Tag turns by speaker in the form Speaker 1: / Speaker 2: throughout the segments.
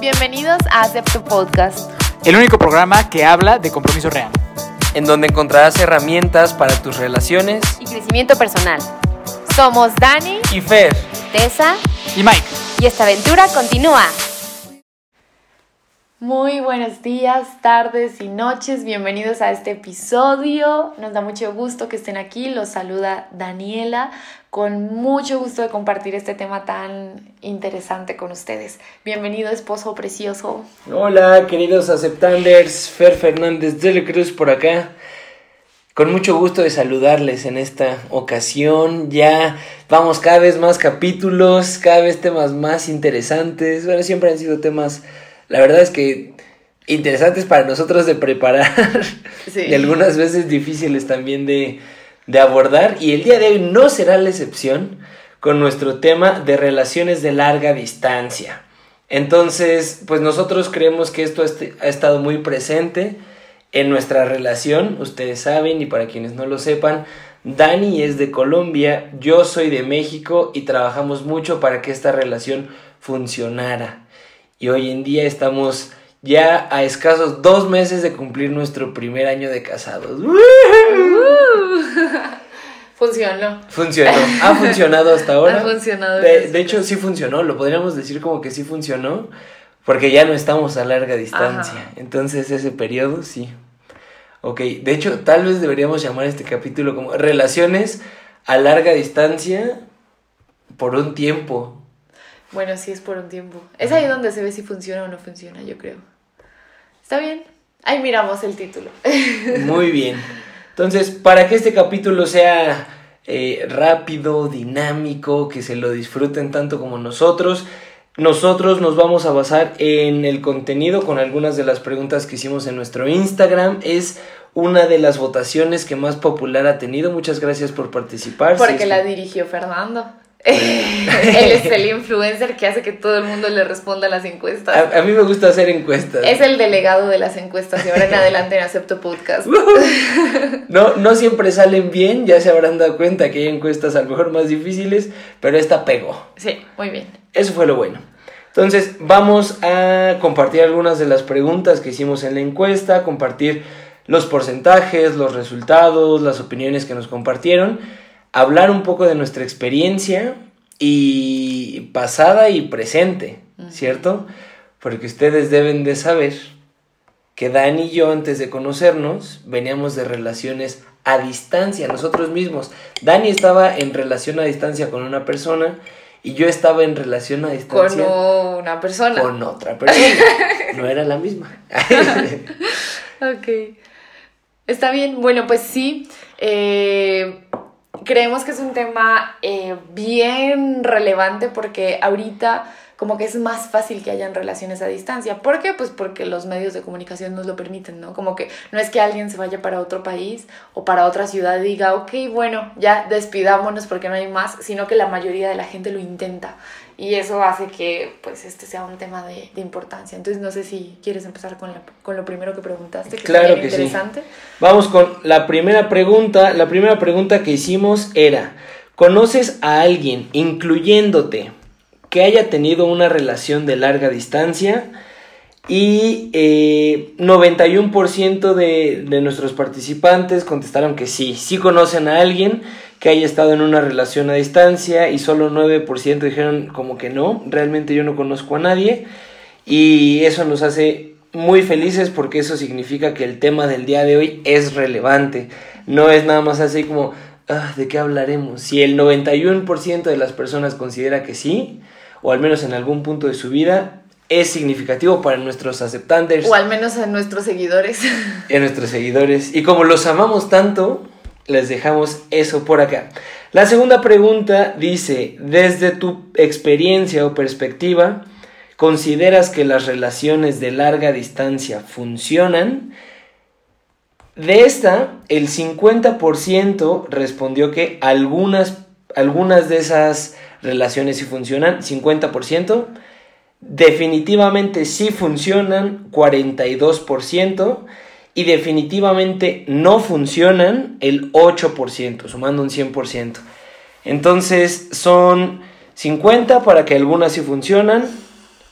Speaker 1: Bienvenidos a Acepto Podcast,
Speaker 2: el único programa que habla de compromiso real.
Speaker 3: en donde encontrarás herramientas para tus relaciones
Speaker 1: y crecimiento personal. Somos Dani,
Speaker 3: y Fer.
Speaker 1: Tessa
Speaker 2: Y Mike,
Speaker 1: y esta aventura continúa. Muy buenos días, tardes y noches. Bienvenidos a este episodio. Nos da mucho gusto que estén aquí. Los saluda Daniela con mucho gusto de compartir este tema tan interesante con ustedes. Bienvenido, esposo precioso.
Speaker 3: Hola, queridos aceptanders, Fer Fernández de la Cruz por acá. Con mucho gusto de saludarles en esta ocasión. Ya vamos cada vez más capítulos, cada vez temas más interesantes. Bueno, siempre han sido temas, la verdad es que interesantes para nosotros de preparar
Speaker 1: Sí.
Speaker 3: y algunas veces difíciles también de, de abordar. Y el día de hoy no será la excepción con nuestro tema de relaciones de larga distancia. Entonces, pues nosotros creemos que esto este- ha estado muy presente en nuestra relación, ustedes saben y para quienes no lo sepan, Dani es de Colombia, yo soy de México y trabajamos mucho para que esta relación funcionara. Y hoy en día estamos ya a escasos dos meses de cumplir nuestro primer año de casados.
Speaker 1: Funcionó.
Speaker 3: Funcionó, ha funcionado hasta ahora.
Speaker 1: Ha funcionado.
Speaker 3: De, de hecho, sí funcionó, lo podríamos decir como que sí funcionó, porque ya no estamos a larga distancia.
Speaker 1: Ajá.
Speaker 3: Entonces, ese periodo sí. Ok, de hecho, tal vez deberíamos llamar este capítulo como Relaciones a larga distancia por un tiempo.
Speaker 1: Bueno, sí es por un tiempo. Es ahí donde se ve si funciona o no funciona, yo creo. ¿Está bien? Ahí miramos el título.
Speaker 3: Muy bien. Entonces, para que este capítulo sea eh, rápido, dinámico, que se lo disfruten tanto como nosotros, nosotros nos vamos a basar en el contenido con algunas de las preguntas que hicimos en nuestro Instagram. Es una de las votaciones que más popular ha tenido. Muchas gracias por participar.
Speaker 1: Porque
Speaker 3: Sí,
Speaker 1: la dirigió Fernando. Él es el influencer que hace que todo el mundo le responda a las encuestas.
Speaker 3: a, a mí me gusta hacer encuestas.
Speaker 1: Es el delegado de las encuestas y ahora en adelante en Acepto Podcast.
Speaker 3: No, no siempre salen bien, ya se habrán dado cuenta que hay encuestas a lo mejor más difíciles, pero esta pegó.
Speaker 1: Sí, muy bien.
Speaker 3: Eso fue lo bueno. Entonces, vamos a compartir algunas de las preguntas que hicimos en la encuesta, compartir los porcentajes, los resultados, las opiniones que nos compartieron, hablar un poco de nuestra experiencia y pasada y presente, ¿cierto? Porque ustedes deben de saber que Dani y yo antes de conocernos veníamos de relaciones a distancia, nosotros mismos. Dani estaba en relación a distancia con una persona y yo estaba en relación a
Speaker 1: Con
Speaker 3: distancia
Speaker 1: una persona.
Speaker 3: con otra persona. No era la misma.
Speaker 1: Ok. Está bien. Bueno, pues sí. eh, creemos que es un tema eh, bien relevante porque ahorita como que es más fácil que hayan relaciones a distancia. ¿Por qué? Pues porque los medios de comunicación nos lo permiten, ¿no? Como que no es que alguien se vaya para otro país o para otra ciudad y diga, ok, bueno, ya despidámonos porque no hay más, sino que la mayoría de la gente lo intenta. Y eso hace que pues este sea un tema de, de importancia. Entonces no sé si quieres empezar con, la- con lo primero que preguntaste, que
Speaker 3: Claro que sí.
Speaker 1: interesante.
Speaker 3: Vamos con la primera pregunta. La primera pregunta que hicimos era, ¿conoces a alguien, incluyéndote, que haya tenido una relación de larga distancia? Y eh, 91% de, de nuestros participantes contestaron que sí, sí conocen a alguien que haya estado en una relación a distancia y solo 9% dijeron como que no, realmente yo no conozco a nadie y eso nos hace muy felices porque eso significa que el tema del día de hoy es relevante, no es nada más así como, "Ah, ¿de qué hablaremos? Si el 91% de las personas considera que sí, o al menos en algún punto de su vida, es significativo para nuestros aceptantes
Speaker 1: O al menos a nuestros seguidores.
Speaker 3: a nuestros seguidores. Y como los amamos tanto, les dejamos eso por acá. La segunda pregunta dice, desde tu experiencia o perspectiva, ¿consideras que las relaciones de larga distancia funcionan? De esta, el 50% respondió que algunas, algunas de esas relaciones sí funcionan, 50%. Definitivamente sí funcionan, 42%. Y definitivamente no funcionan, el 8%, sumando un 100%. Entonces son 50 para que algunas sí funcionan,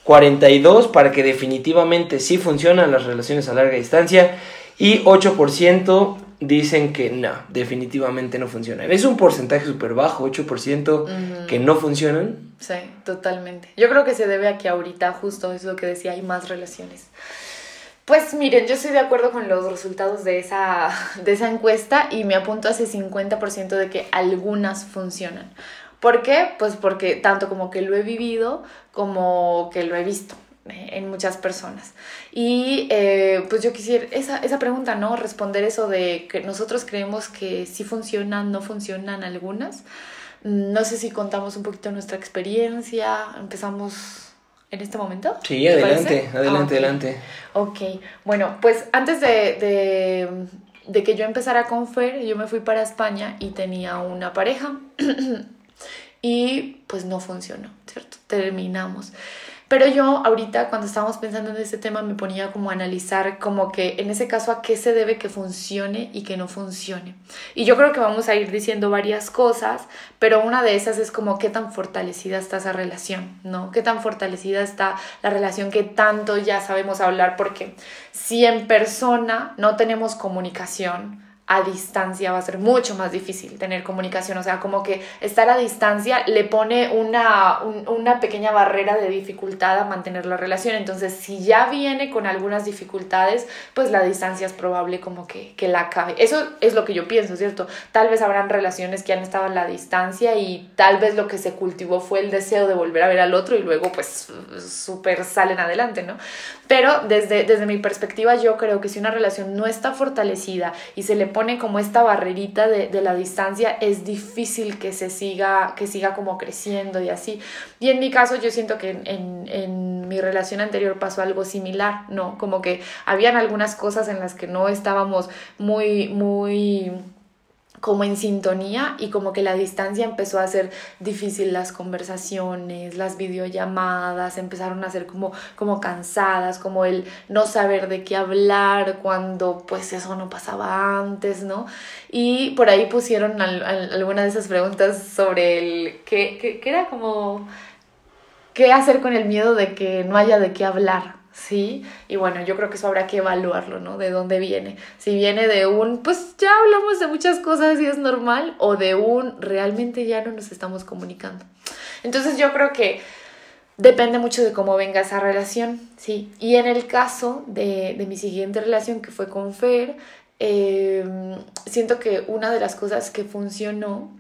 Speaker 3: 42 para que definitivamente sí funcionan las relaciones a larga distancia y 8% dicen que no, definitivamente no funcionan. Es un porcentaje súper bajo, 8% que no funcionan.
Speaker 1: Sí, totalmente. Yo creo que se debe a que ahorita justo es lo que decía, hay más relaciones. Pues miren, yo estoy de acuerdo con los resultados de esa, de esa encuesta y me apunto a ese 50% de que algunas funcionan. ¿Por qué? Pues porque tanto como que lo he vivido como que lo he visto eh, en muchas personas. Y eh, pues yo quisiera esa, esa pregunta, ¿no? Responder eso de que nosotros creemos que sí funcionan, no funcionan algunas. No sé si contamos un poquito nuestra experiencia, empezamos en este momento?
Speaker 3: Sí, adelante, adelante, adelante.
Speaker 1: Ok, bueno, pues antes de, de, que yo empezara con Fer, yo me fui para España y tenía una pareja y pues no funcionó, ¿cierto? Terminamos. Pero yo ahorita cuando estábamos pensando en este tema me ponía como a analizar como que en ese caso a qué se debe que funcione y que no funcione. Y yo creo que vamos a ir diciendo varias cosas, pero una de esas es como qué tan fortalecida está esa relación, ¿no? Qué tan fortalecida está la relación que tanto ya sabemos hablar porque si en persona no tenemos comunicación, a distancia va a ser mucho más difícil tener comunicación, o sea, como que estar a distancia le pone una, una pequeña barrera de dificultad a mantener la relación, entonces si ya viene con algunas dificultades, pues la distancia es probable como que, que la acabe. Eso es lo que yo pienso, ¿cierto? Tal vez habrán relaciones que han estado en la distancia y tal vez lo que se cultivó fue el deseo de volver a ver al otro y luego pues súper salen adelante, ¿no? Pero desde, desde mi perspectiva yo creo que si una relación no está fortalecida y se le pone como esta barrerita de, de, la distancia, es difícil que se siga, que siga como creciendo y así. Y en mi caso yo siento que en, en mi relación anterior pasó algo similar, ¿no? Como que habían algunas cosas en las que no estábamos muy, muy como en sintonía y como que la distancia empezó a hacer difícil las conversaciones, las videollamadas, empezaron a ser como, como cansadas, como el no saber de qué hablar cuando pues eso no pasaba antes, ¿no? Y por ahí pusieron algunas de esas preguntas sobre el que, que era como qué hacer con el miedo de que no haya de qué hablar, ¿sí? Y bueno, yo creo que eso habrá que evaluarlo, ¿no? De dónde viene. Si viene de un, pues ya hablamos de muchas cosas y es normal, o de un, realmente ya no nos estamos comunicando. Entonces yo creo que depende mucho de cómo venga esa relación, ¿sí? Y en el caso de, de mi siguiente relación, que fue con Fer, em, siento que una de las cosas que funcionó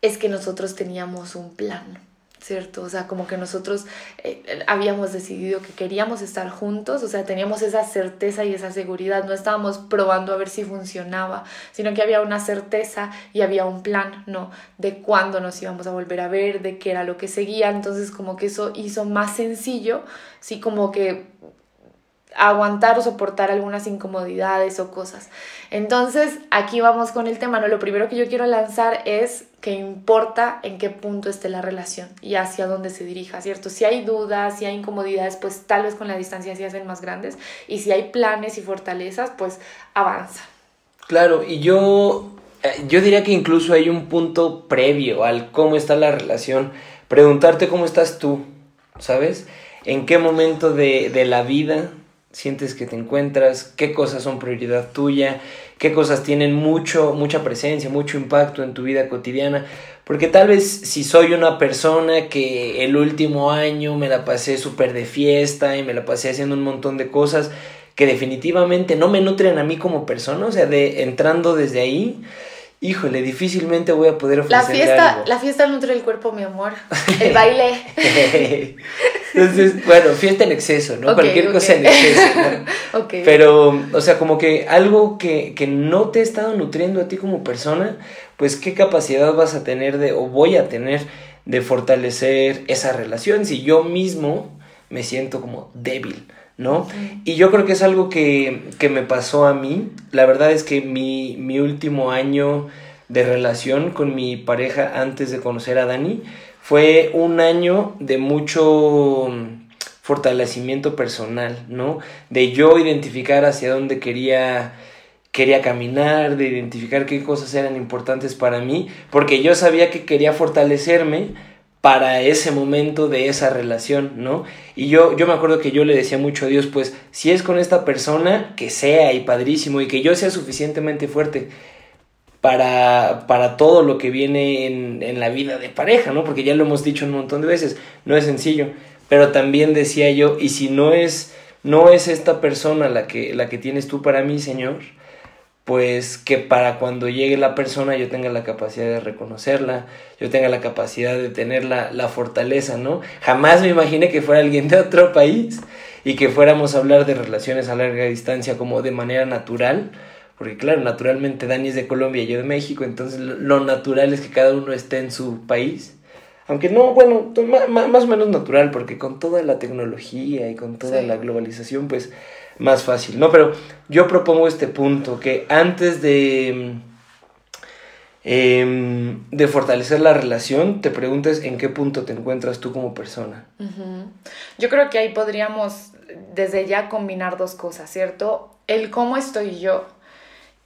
Speaker 1: es que nosotros teníamos un plan, ¿cierto? O sea, como que nosotros eh, habíamos decidido que queríamos estar juntos, o sea, teníamos esa certeza y esa seguridad, no estábamos probando a ver si funcionaba, sino que había una certeza y había un plan, ¿no? De cuándo nos íbamos a volver a ver, de qué era lo que seguía, entonces como que eso hizo más sencillo, sí, como que aguantar o soportar algunas incomodidades o cosas. Entonces, aquí vamos con el tema, ¿no? Lo primero que yo quiero lanzar es que importa en qué punto esté la relación y hacia dónde se dirija, ¿cierto? Si hay dudas, si hay incomodidades, pues tal vez con la distancia se hacen más grandes y si hay planes y fortalezas, pues avanza.
Speaker 3: Claro, y yo, eh, yo diría que incluso hay un punto previo al cómo está la relación, preguntarte cómo estás tú, ¿sabes? ¿En qué momento de, de la vida sientes que te encuentras, qué cosas son prioridad tuya, qué cosas tienen mucho, mucha presencia, mucho impacto en tu vida cotidiana. Porque tal vez si soy una persona que el último año me la pasé súper de fiesta y me la pasé haciendo un montón de cosas que definitivamente no me nutren a mí como persona, o sea, de entrando desde ahí, híjole, difícilmente voy a poder
Speaker 1: ofrecer la fiesta, La fiesta nutre el cuerpo, mi amor. El baile.
Speaker 3: Entonces, bueno, fiesta en exceso, ¿no? Cualquier cosa en exceso. ¿no? Pero, o sea, como que algo que, que no te ha estado nutriendo a ti como persona, pues qué capacidad vas a tener de, o voy a tener de fortalecer esa relación si yo mismo me siento como débil. ¿No? Y yo creo que es algo que, que, me pasó a mí. La verdad es que mi, mi último año de relación con mi pareja antes de conocer a Dani fue un año de mucho fortalecimiento personal, ¿no? De yo identificar hacia dónde quería quería caminar, de identificar qué cosas eran importantes para mí, porque yo sabía que quería fortalecerme para ese momento de esa relación, ¿no? Y yo, yo me acuerdo que yo le decía mucho a Dios, pues, si es con esta persona, que sea y padrísimo, y que yo sea suficientemente fuerte para, para todo lo que viene en, en la vida de pareja, ¿no? Porque ya lo hemos dicho un montón de veces, no es sencillo, pero también decía yo, y si no es, no es esta persona la que, la que tienes tú para mí, Señor, pues que para cuando llegue la persona yo tenga la capacidad de reconocerla, yo tenga la capacidad de tener la, la, fortaleza, ¿no? Jamás me imaginé que fuera alguien de otro país y que fuéramos a hablar de relaciones a larga distancia como de manera natural, porque claro, naturalmente Dani es de Colombia y yo de México, entonces lo natural es que cada uno esté en su país. Aunque no, bueno, más o menos natural, porque con toda la tecnología y con toda sí. la globalización, pues más fácil, ¿no? Pero yo propongo este punto, que antes de, eh, de fortalecer la relación, te preguntes en qué punto te encuentras tú como persona.
Speaker 1: Yo creo que ahí podríamos desde ya combinar dos cosas, ¿cierto? El cómo estoy yo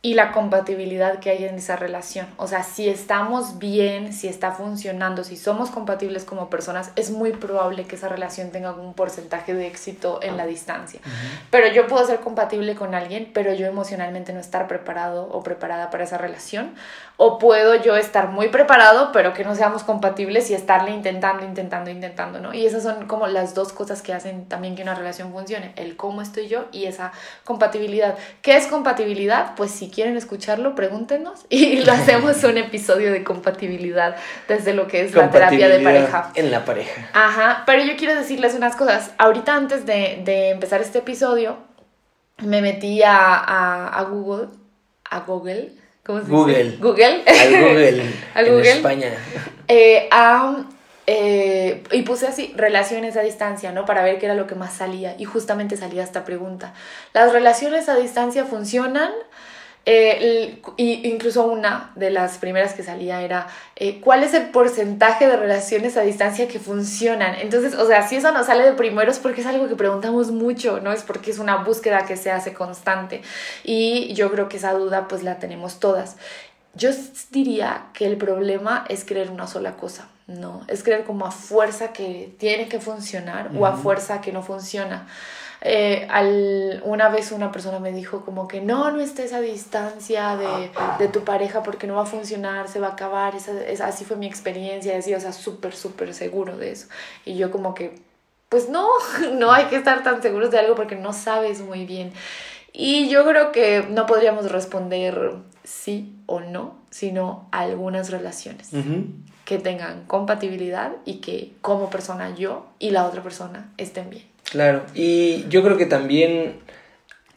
Speaker 1: y la compatibilidad que hay en esa relación. O sea, si estamos bien, si está funcionando, si somos compatibles como personas, es muy probable que esa relación tenga un porcentaje de éxito en la distancia. Uh -huh. Pero yo puedo ser compatible con alguien, pero yo emocionalmente no estar preparado o preparada para esa relación. O puedo yo estar muy preparado, pero que no seamos compatibles y estarle intentando, intentando, intentando, ¿no? Y esas son como las dos cosas que hacen también que una relación funcione. El cómo estoy yo y esa compatibilidad. ¿Qué es compatibilidad? Pues si quieren escucharlo, pregúntenos y lo hacemos un episodio de compatibilidad desde lo que es la terapia de pareja.
Speaker 3: En la pareja.
Speaker 1: Ajá, pero yo quiero decirles unas cosas. Ahorita antes de, de empezar este episodio, me metí a, a, a Google, a Google, ¿cómo se
Speaker 3: Google.
Speaker 1: dice? Google.
Speaker 3: Al Google.
Speaker 1: Al Google.
Speaker 3: En España.
Speaker 1: Eh, eh, y puse así, relaciones a distancia, ¿no? Para ver qué era lo que más salía. Y justamente salía esta pregunta. ¿Las relaciones a distancia funcionan? Eh, y incluso una de las primeras que salía era eh, ¿cuál es el porcentaje de relaciones a distancia que funcionan? Entonces, o sea, si eso nos sale de primero es porque es algo que preguntamos mucho, ¿no? Es porque es una búsqueda que se hace constante y yo creo que esa duda pues la tenemos todas. Yo diría que el problema es creer una sola cosa, ¿no? Es creer como a fuerza que tiene que funcionar uh -huh. o a fuerza que no funciona. Eh, al, una vez una persona me dijo como que no, no estés a distancia de, de tu pareja porque no va a funcionar, se va a acabar, esa, esa, así fue mi experiencia, así, o sea, súper, súper seguro de eso. Y yo como que, pues no, no hay que estar tan seguros de algo porque no sabes muy bien. Y yo creo que no podríamos responder sí o no, sino algunas relaciones uh -huh. que tengan compatibilidad y que como persona yo y la otra persona estén bien.
Speaker 3: Claro, y yo creo que también,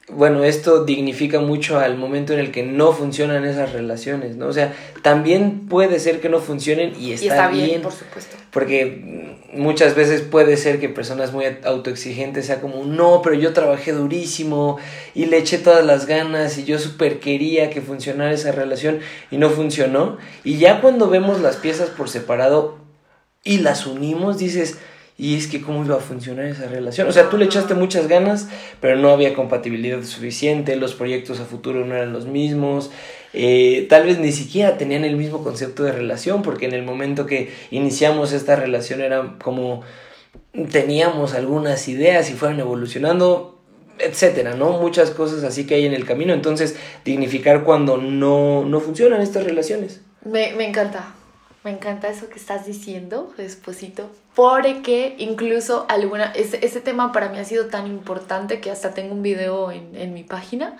Speaker 3: bueno, esto dignifica mucho al momento en el que no funcionan esas relaciones, ¿no? O sea, también puede ser que no funcionen y está,
Speaker 1: y está bien,
Speaker 3: bien,
Speaker 1: por supuesto.
Speaker 3: Porque muchas veces puede ser que personas muy autoexigentes sea como, no, pero yo trabajé durísimo y le eché todas las ganas y yo súper quería que funcionara esa relación y no funcionó. Y ya cuando vemos las piezas por separado y las unimos, dices y es que cómo iba a funcionar esa relación. O sea, tú le echaste muchas ganas, pero no había compatibilidad suficiente, los proyectos a futuro no eran los mismos, eh, tal vez ni siquiera tenían el mismo concepto de relación, porque en el momento que iniciamos esta relación era como teníamos algunas ideas y fueron evolucionando, etcétera, ¿no? Muchas cosas así que hay en el camino, entonces dignificar cuando no, no funcionan estas relaciones.
Speaker 1: Me, me encanta, me encanta eso que estás diciendo, esposito, porque incluso alguna, ese, ese tema para mí ha sido tan importante que hasta tengo un video en, en mi página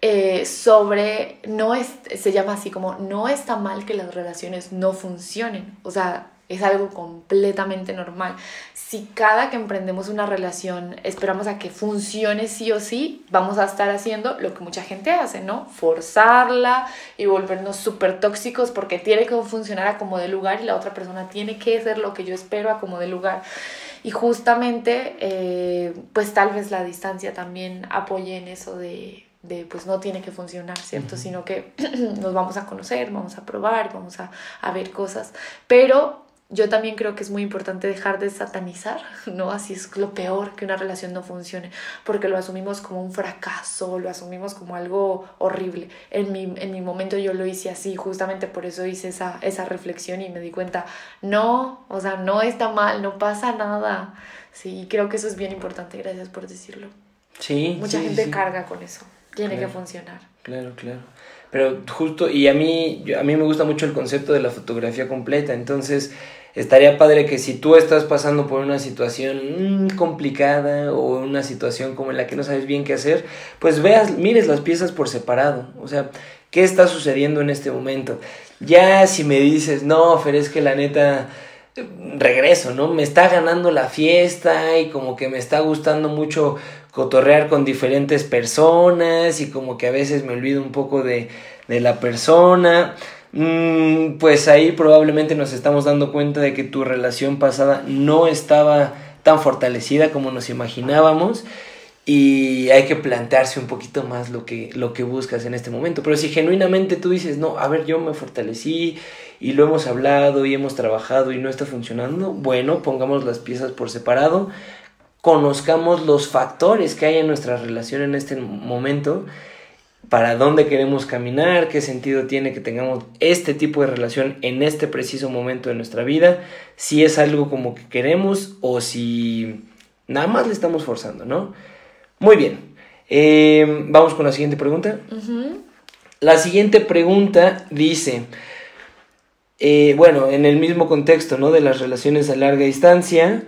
Speaker 1: eh, sobre, no es, se llama así como, no está mal que las relaciones no funcionen, o sea, es algo completamente normal. Si cada que emprendemos una relación esperamos a que funcione sí o sí, vamos a estar haciendo lo que mucha gente hace, ¿no? Forzarla y volvernos súper tóxicos porque tiene que funcionar a como de lugar y la otra persona tiene que hacer lo que yo espero a como de lugar. Y justamente, eh, pues tal vez la distancia también apoye en eso de, de pues no tiene que funcionar, ¿cierto? Uh -huh. Sino que nos vamos a conocer, vamos a probar, vamos a, a ver cosas. Pero yo también creo que es muy importante dejar de satanizar, ¿no? Así es lo peor que una relación no funcione, porque lo asumimos como un fracaso, lo asumimos como algo horrible. En mi, en mi momento yo lo hice así, justamente por eso hice esa, esa reflexión y me di cuenta, no, o sea, no está mal, no pasa nada. Sí, creo que eso es bien importante, gracias por decirlo.
Speaker 3: Sí.
Speaker 1: Mucha
Speaker 3: sí,
Speaker 1: gente
Speaker 3: sí.
Speaker 1: carga con eso, tiene
Speaker 3: Claro.
Speaker 1: que funcionar.
Speaker 3: Claro, claro. Pero justo, y a mí, a mí me gusta mucho el concepto de la fotografía completa, entonces estaría padre que si tú estás pasando por una situación mm, complicada o una situación como en la que no sabes bien qué hacer, pues veas, mires las piezas por separado, o sea, ¿qué está sucediendo en este momento? Ya si me dices, no, Fer, es que la neta, regreso, ¿no? Me está ganando la fiesta y como que me está gustando mucho cotorrear con diferentes personas y como que a veces me olvido un poco de, de la persona. Mm, pues ahí probablemente nos estamos dando cuenta de que tu relación pasada no estaba tan fortalecida como nos imaginábamos y hay que plantearse un poquito más lo que, lo que buscas en este momento. Pero si genuinamente tú dices, no, a ver, yo me fortalecí y lo hemos hablado y hemos trabajado y no está funcionando, bueno, pongamos las piezas por separado, conozcamos los factores que hay en nuestra relación en este momento, para dónde queremos caminar, qué sentido tiene que tengamos este tipo de relación en este preciso momento de nuestra vida, si es algo como que queremos o si nada más le estamos forzando, ¿no? Muy bien, Eh, vamos con la siguiente pregunta. La siguiente pregunta dice, eh, bueno, en el mismo contexto, ¿no? De las relaciones a larga distancia,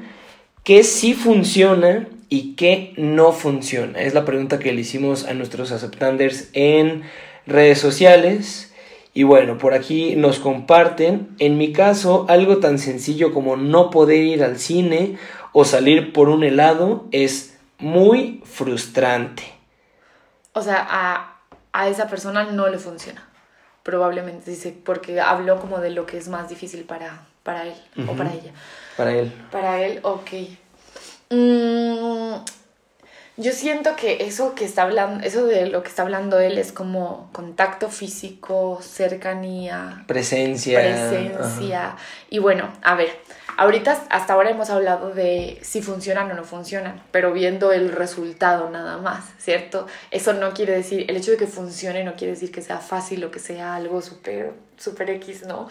Speaker 3: ¿qué sí funciona y qué no funciona? Es la pregunta que le hicimos a nuestros aceptanders en redes sociales. Y bueno, por aquí nos comparten, en mi caso, algo tan sencillo como no poder ir al cine o salir por un helado es muy frustrante.
Speaker 1: O sea, a, a esa persona no le funciona. Probablemente, dice, porque habló como de lo que es más difícil para, para él o para ella.
Speaker 3: Para él.
Speaker 1: Para él, ok. Mm, yo siento que eso que está hablando, eso de lo que está hablando él es como contacto físico, cercanía,
Speaker 3: Presencia.
Speaker 1: presencia. Y bueno, a ver, ahorita hasta ahora hemos hablado de si funcionan o no funcionan, pero viendo el resultado nada más, ¿cierto? Eso no quiere decir, el hecho de que funcione no quiere decir que sea fácil o que sea algo súper super X, ¿no?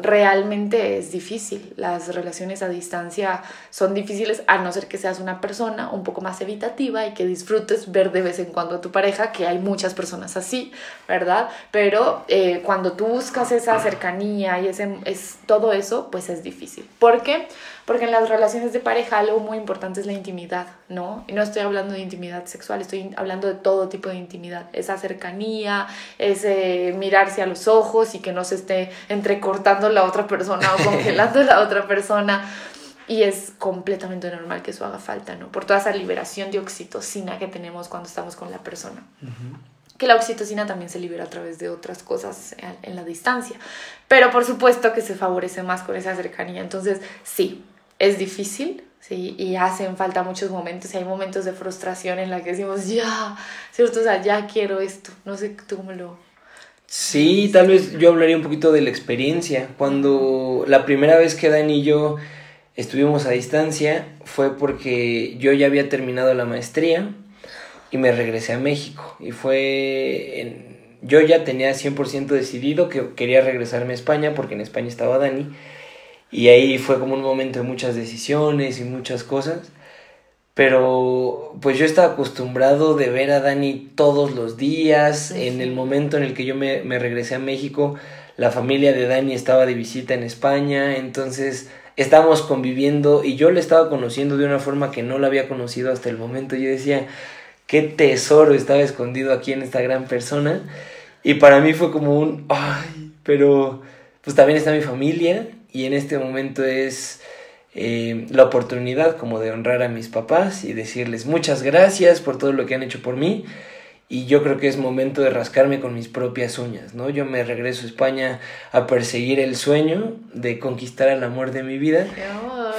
Speaker 1: Realmente es difícil. Las relaciones a distancia son difíciles a no ser que seas una persona un poco más evitativa y que disfrutes ver de vez en cuando a tu pareja, que hay muchas personas así, ¿verdad? Pero eh, cuando tú buscas esa cercanía y ese, es, todo eso, pues es difícil. ¿Por qué? Porque en las relaciones de pareja algo muy importante es la intimidad, ¿no? Y no estoy hablando de intimidad sexual, estoy hablando de todo tipo de intimidad. Esa cercanía, ese mirarse a los ojos y que no se esté entrecortando la otra persona o congelando la otra persona. Y es completamente normal que eso haga falta, ¿no? Por toda esa liberación de oxitocina que tenemos cuando estamos con la persona que la oxitocina también se libera a través de otras cosas en, en la distancia. Pero por supuesto que se favorece más con esa cercanía. Entonces, sí, es difícil, sí, y hacen falta muchos momentos. Y hay momentos de frustración en la que decimos, ya, ¿cierto? O sea, ya quiero esto. No sé tú cómo lo...
Speaker 3: Sí, tal vez yo hablaría un poquito de la experiencia. Cuando la primera vez que Dani y yo estuvimos a distancia fue porque yo ya había terminado la maestría y me regresé a México. Y fue... En... Yo ya tenía 100% decidido que quería regresarme a España porque en España estaba Dani. Y ahí fue como un momento de muchas decisiones y muchas cosas. Pero pues yo estaba acostumbrado de ver a Dani todos los días. En el momento en el que yo me, me regresé a México, la familia de Dani estaba de visita en España. Entonces estábamos conviviendo y yo le estaba conociendo de una forma que no la había conocido hasta el momento. Yo decía, qué tesoro estaba escondido aquí en esta gran persona. Y para mí fue como un, ay, pero pues también está mi familia y en este momento es eh, la oportunidad como de honrar a mis papás y decirles muchas gracias por todo lo que han hecho por mí. Y yo creo que es momento de rascarme con mis propias uñas, ¿no? Yo me regreso a España a perseguir el sueño de conquistar el amor de mi vida.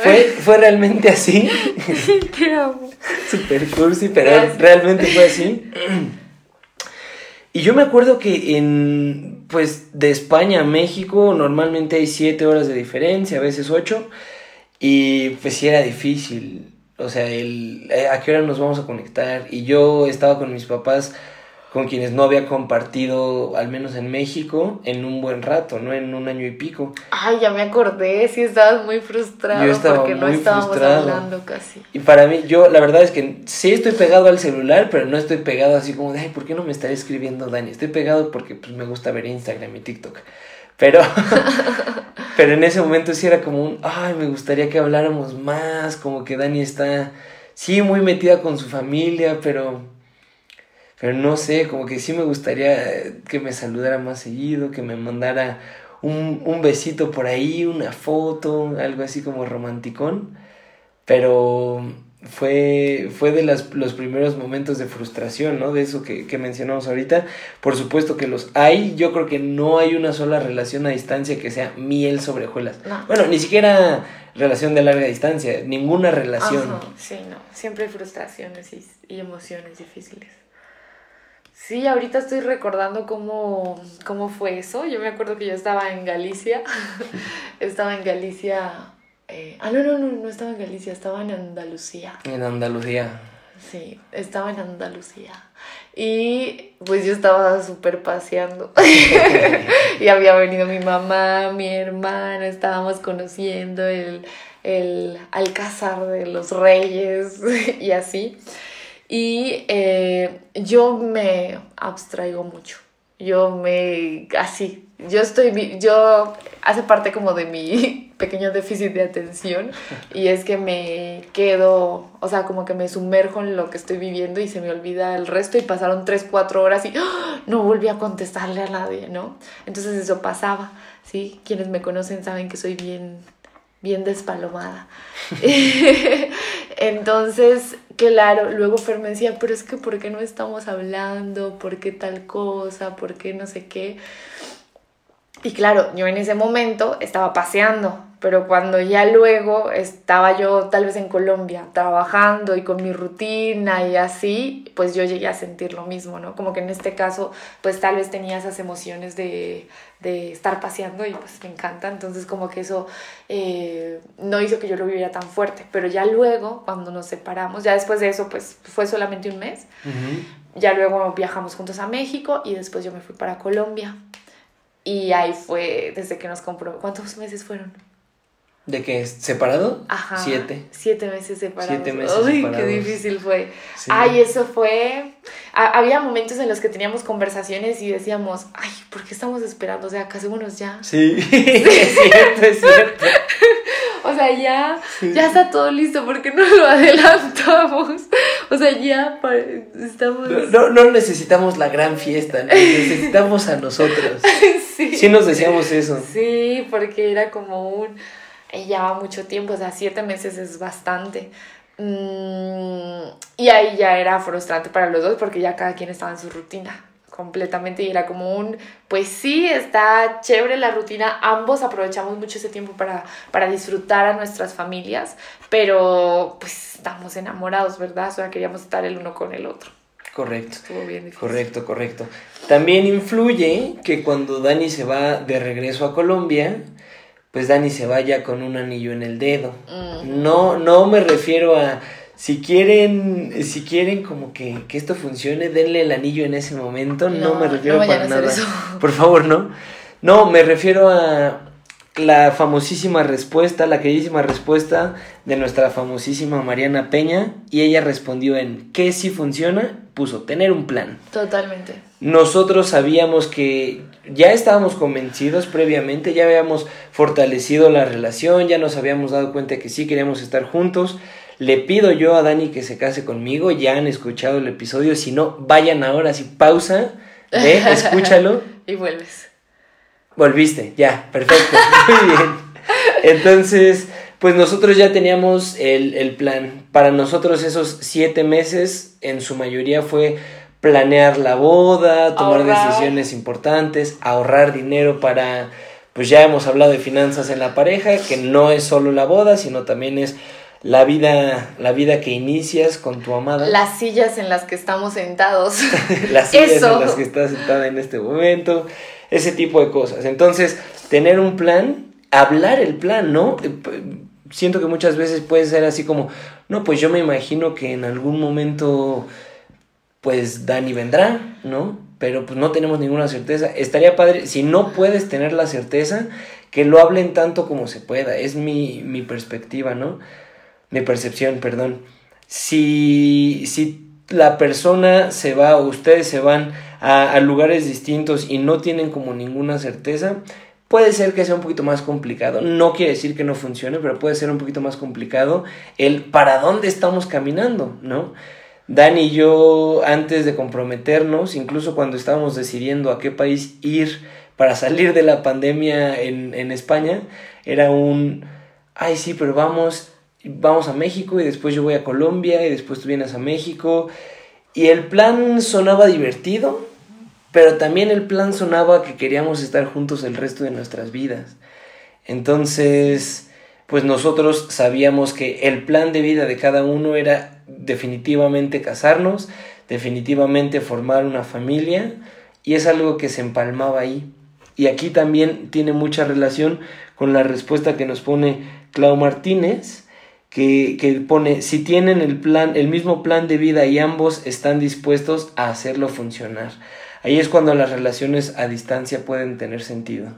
Speaker 3: Fue, fue realmente así.
Speaker 1: Te amo.
Speaker 3: Super cursi, pero
Speaker 1: Gracias.
Speaker 3: realmente fue así. Y yo me acuerdo que en pues de España a México normalmente hay siete horas de diferencia, a veces ocho, y pues sí era difícil. O sea, el, eh, a qué hora nos vamos a conectar. Y yo estaba con mis papás con quienes no había compartido, al menos en México, en un buen rato, ¿no? En un año y pico.
Speaker 1: Ay, ya me acordé, sí estabas muy frustrado
Speaker 3: Yo estaba
Speaker 1: porque no estábamos
Speaker 3: frustrado.
Speaker 1: hablando casi.
Speaker 3: Y para mí, yo la verdad es que sí estoy pegado al celular, pero no estoy pegado así como de, ay, ¿por qué no me está escribiendo Dani? Estoy pegado porque pues, me gusta ver Instagram y TikTok. Pero, pero en ese momento sí era como un, ay, me gustaría que habláramos más, como que Dani está, sí, muy metida con su familia, pero, pero no sé, como que sí me gustaría que me saludara más seguido, que me mandara un, un besito por ahí, una foto, algo así como romanticón. Pero fue, fue de las, los primeros momentos de frustración, ¿no? De eso que, que mencionamos ahorita. Por supuesto que los hay. Yo creo que no hay una sola relación a distancia que sea miel sobre hojuelas.
Speaker 1: No.
Speaker 3: Bueno, ni siquiera relación de larga distancia. Ninguna relación.
Speaker 1: Ajá, sí, no. Siempre hay frustraciones y, y emociones difíciles. Sí, ahorita estoy recordando cómo, cómo fue eso. Yo me acuerdo que yo estaba en Galicia. estaba en Galicia. Eh, ah, no, no, no, no estaba en Galicia, estaba en Andalucía.
Speaker 3: En Andalucía.
Speaker 1: Sí, estaba en Andalucía. Y pues yo estaba súper paseando. y había venido mi mamá, mi hermana, estábamos conociendo el, el Alcázar de los Reyes y así. Y eh, yo me abstraigo mucho. Yo me. Así. Yo estoy. Yo. Hace parte como de mi pequeño déficit de atención. Y es que me quedo. O sea, como que me sumerjo en lo que estoy viviendo y se me olvida el resto. Y pasaron 3, 4 horas y ¡ah! no volví a contestarle a nadie, ¿no? Entonces eso pasaba. ¿Sí? Quienes me conocen saben que soy bien. Bien despalomada. Entonces, claro, luego Fer me decía, pero es que ¿por qué no estamos hablando? ¿Por qué tal cosa? ¿Por qué no sé qué? Y claro, yo en ese momento estaba paseando, pero cuando ya luego estaba yo tal vez en Colombia trabajando y con mi rutina y así, pues yo llegué a sentir lo mismo, ¿no? Como que en este caso, pues tal vez tenía esas emociones de, de estar paseando y pues me encanta, entonces como que eso eh, no hizo que yo lo viviera tan fuerte, pero ya luego, cuando nos separamos, ya después de eso, pues fue solamente un mes, ya luego viajamos juntos a México y después yo me fui para Colombia. Y ahí fue desde que nos compró. ¿Cuántos meses fueron?
Speaker 3: ¿De qué? ¿Separado?
Speaker 1: Ajá.
Speaker 3: Siete.
Speaker 1: Siete meses separados.
Speaker 3: Siete meses
Speaker 1: Ay, qué
Speaker 3: separados.
Speaker 1: difícil fue.
Speaker 3: Sí.
Speaker 1: Ay, eso fue. ha- había momentos en los que teníamos conversaciones y decíamos, ay, ¿por qué estamos esperando? O sea, casémonos ya.
Speaker 3: Sí, es cierto, es cierto.
Speaker 1: O sea, ya, ya está todo listo, ¿por qué no lo adelantamos? O sea, ya estamos.
Speaker 3: No, no, no necesitamos la gran fiesta, ¿no? necesitamos a nosotros.
Speaker 1: sí.
Speaker 3: Sí nos decíamos eso.
Speaker 1: Sí, porque era como un... eh, Ya va mucho tiempo, o sea, siete meses es bastante. Mm, y ahí ya era frustrante para los dos porque ya cada quien estaba en su rutina completamente y era como un, pues sí, está chévere la rutina, ambos aprovechamos mucho ese tiempo para, para disfrutar a nuestras familias, pero pues estamos enamorados, ¿verdad? O sea, queríamos estar el uno con el otro.
Speaker 3: Correcto.
Speaker 1: Estuvo bien difícil.
Speaker 3: Correcto, correcto. También influye que cuando Dani se va de regreso a Colombia, pues Dani se vaya con un anillo en el dedo.
Speaker 1: Mm.
Speaker 3: No, no me refiero a si quieren, si quieren como que, que esto funcione, denle el anillo en ese momento. No,
Speaker 1: No,
Speaker 3: me refiero para nada.
Speaker 1: eso.
Speaker 3: Por favor, no. No, me refiero a la famosísima respuesta, la queridísima respuesta de nuestra famosísima Mariana Peña. Y ella respondió en ¿qué sí funciona? Puso tener un plan.
Speaker 1: Totalmente.
Speaker 3: Nosotros sabíamos que ya estábamos convencidos previamente, ya habíamos fortalecido la relación, ya nos habíamos dado cuenta que sí queríamos estar juntos. Le pido yo a Dani que se case conmigo, ya han escuchado el episodio, si no, vayan ahora, si pausa, ve, escúchalo.
Speaker 1: Y vuelves.
Speaker 3: Volviste, ya, perfecto, muy bien. Entonces, pues nosotros ya teníamos el, el plan. Para nosotros esos siete meses, en su mayoría fue planear la boda, tomar
Speaker 1: Ahorrar.
Speaker 3: decisiones importantes, ahorrar dinero para, pues ya hemos hablado de finanzas en la pareja, que no es solo la boda, sino también es la vida, la vida que inicias con tu amada.
Speaker 1: Las sillas en las que estamos sentados.
Speaker 3: las sillas
Speaker 1: Eso.
Speaker 3: en las que estás sentada en este momento. Ese tipo de cosas. Entonces, tener un plan, hablar el plan, ¿no? Eh, siento que muchas veces puede ser así como, no, pues yo me imagino que en algún momento, pues Dani vendrá, ¿no? Pero pues no tenemos ninguna certeza. Estaría padre, si no puedes tener la certeza, que lo hablen tanto como se pueda. Es mi, mi perspectiva, ¿no? Mi percepción, perdón. Si, si la persona se va o ustedes se van a, lugares distintos y no tienen como ninguna certeza, puede ser que sea un poquito más complicado. No quiere decir que no funcione, pero puede ser un poquito más complicado el para dónde estamos caminando, ¿no? Dani y yo, antes de comprometernos, incluso cuando estábamos decidiendo a qué país ir para salir de la pandemia en, en España, era un, ay sí, pero vamos, vamos a México y después yo voy a Colombia y después tú vienes a México. Y el plan sonaba divertido, pero también el plan sonaba que queríamos estar juntos el resto de nuestras vidas. Entonces, pues nosotros sabíamos que el plan de vida de cada uno era definitivamente casarnos, definitivamente formar una familia, y es algo que se empalmaba ahí. Y aquí también tiene mucha relación con la respuesta que nos pone Clau Martínez, que, que, pone, si tienen el plan, el mismo plan de vida y ambos están dispuestos a hacerlo funcionar ahí es cuando las relaciones a distancia pueden tener sentido.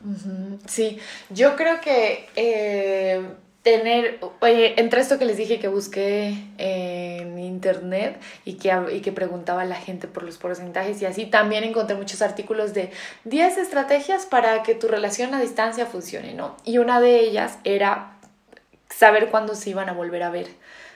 Speaker 1: Sí, yo creo que eh, tener, oye, entre esto que les dije que busqué en internet y que, y que preguntaba a la gente por los porcentajes y así, también encontré muchos artículos de 10 estrategias para que tu relación a distancia funcione, ¿no? Y una de ellas era saber cuándo se iban a volver a ver.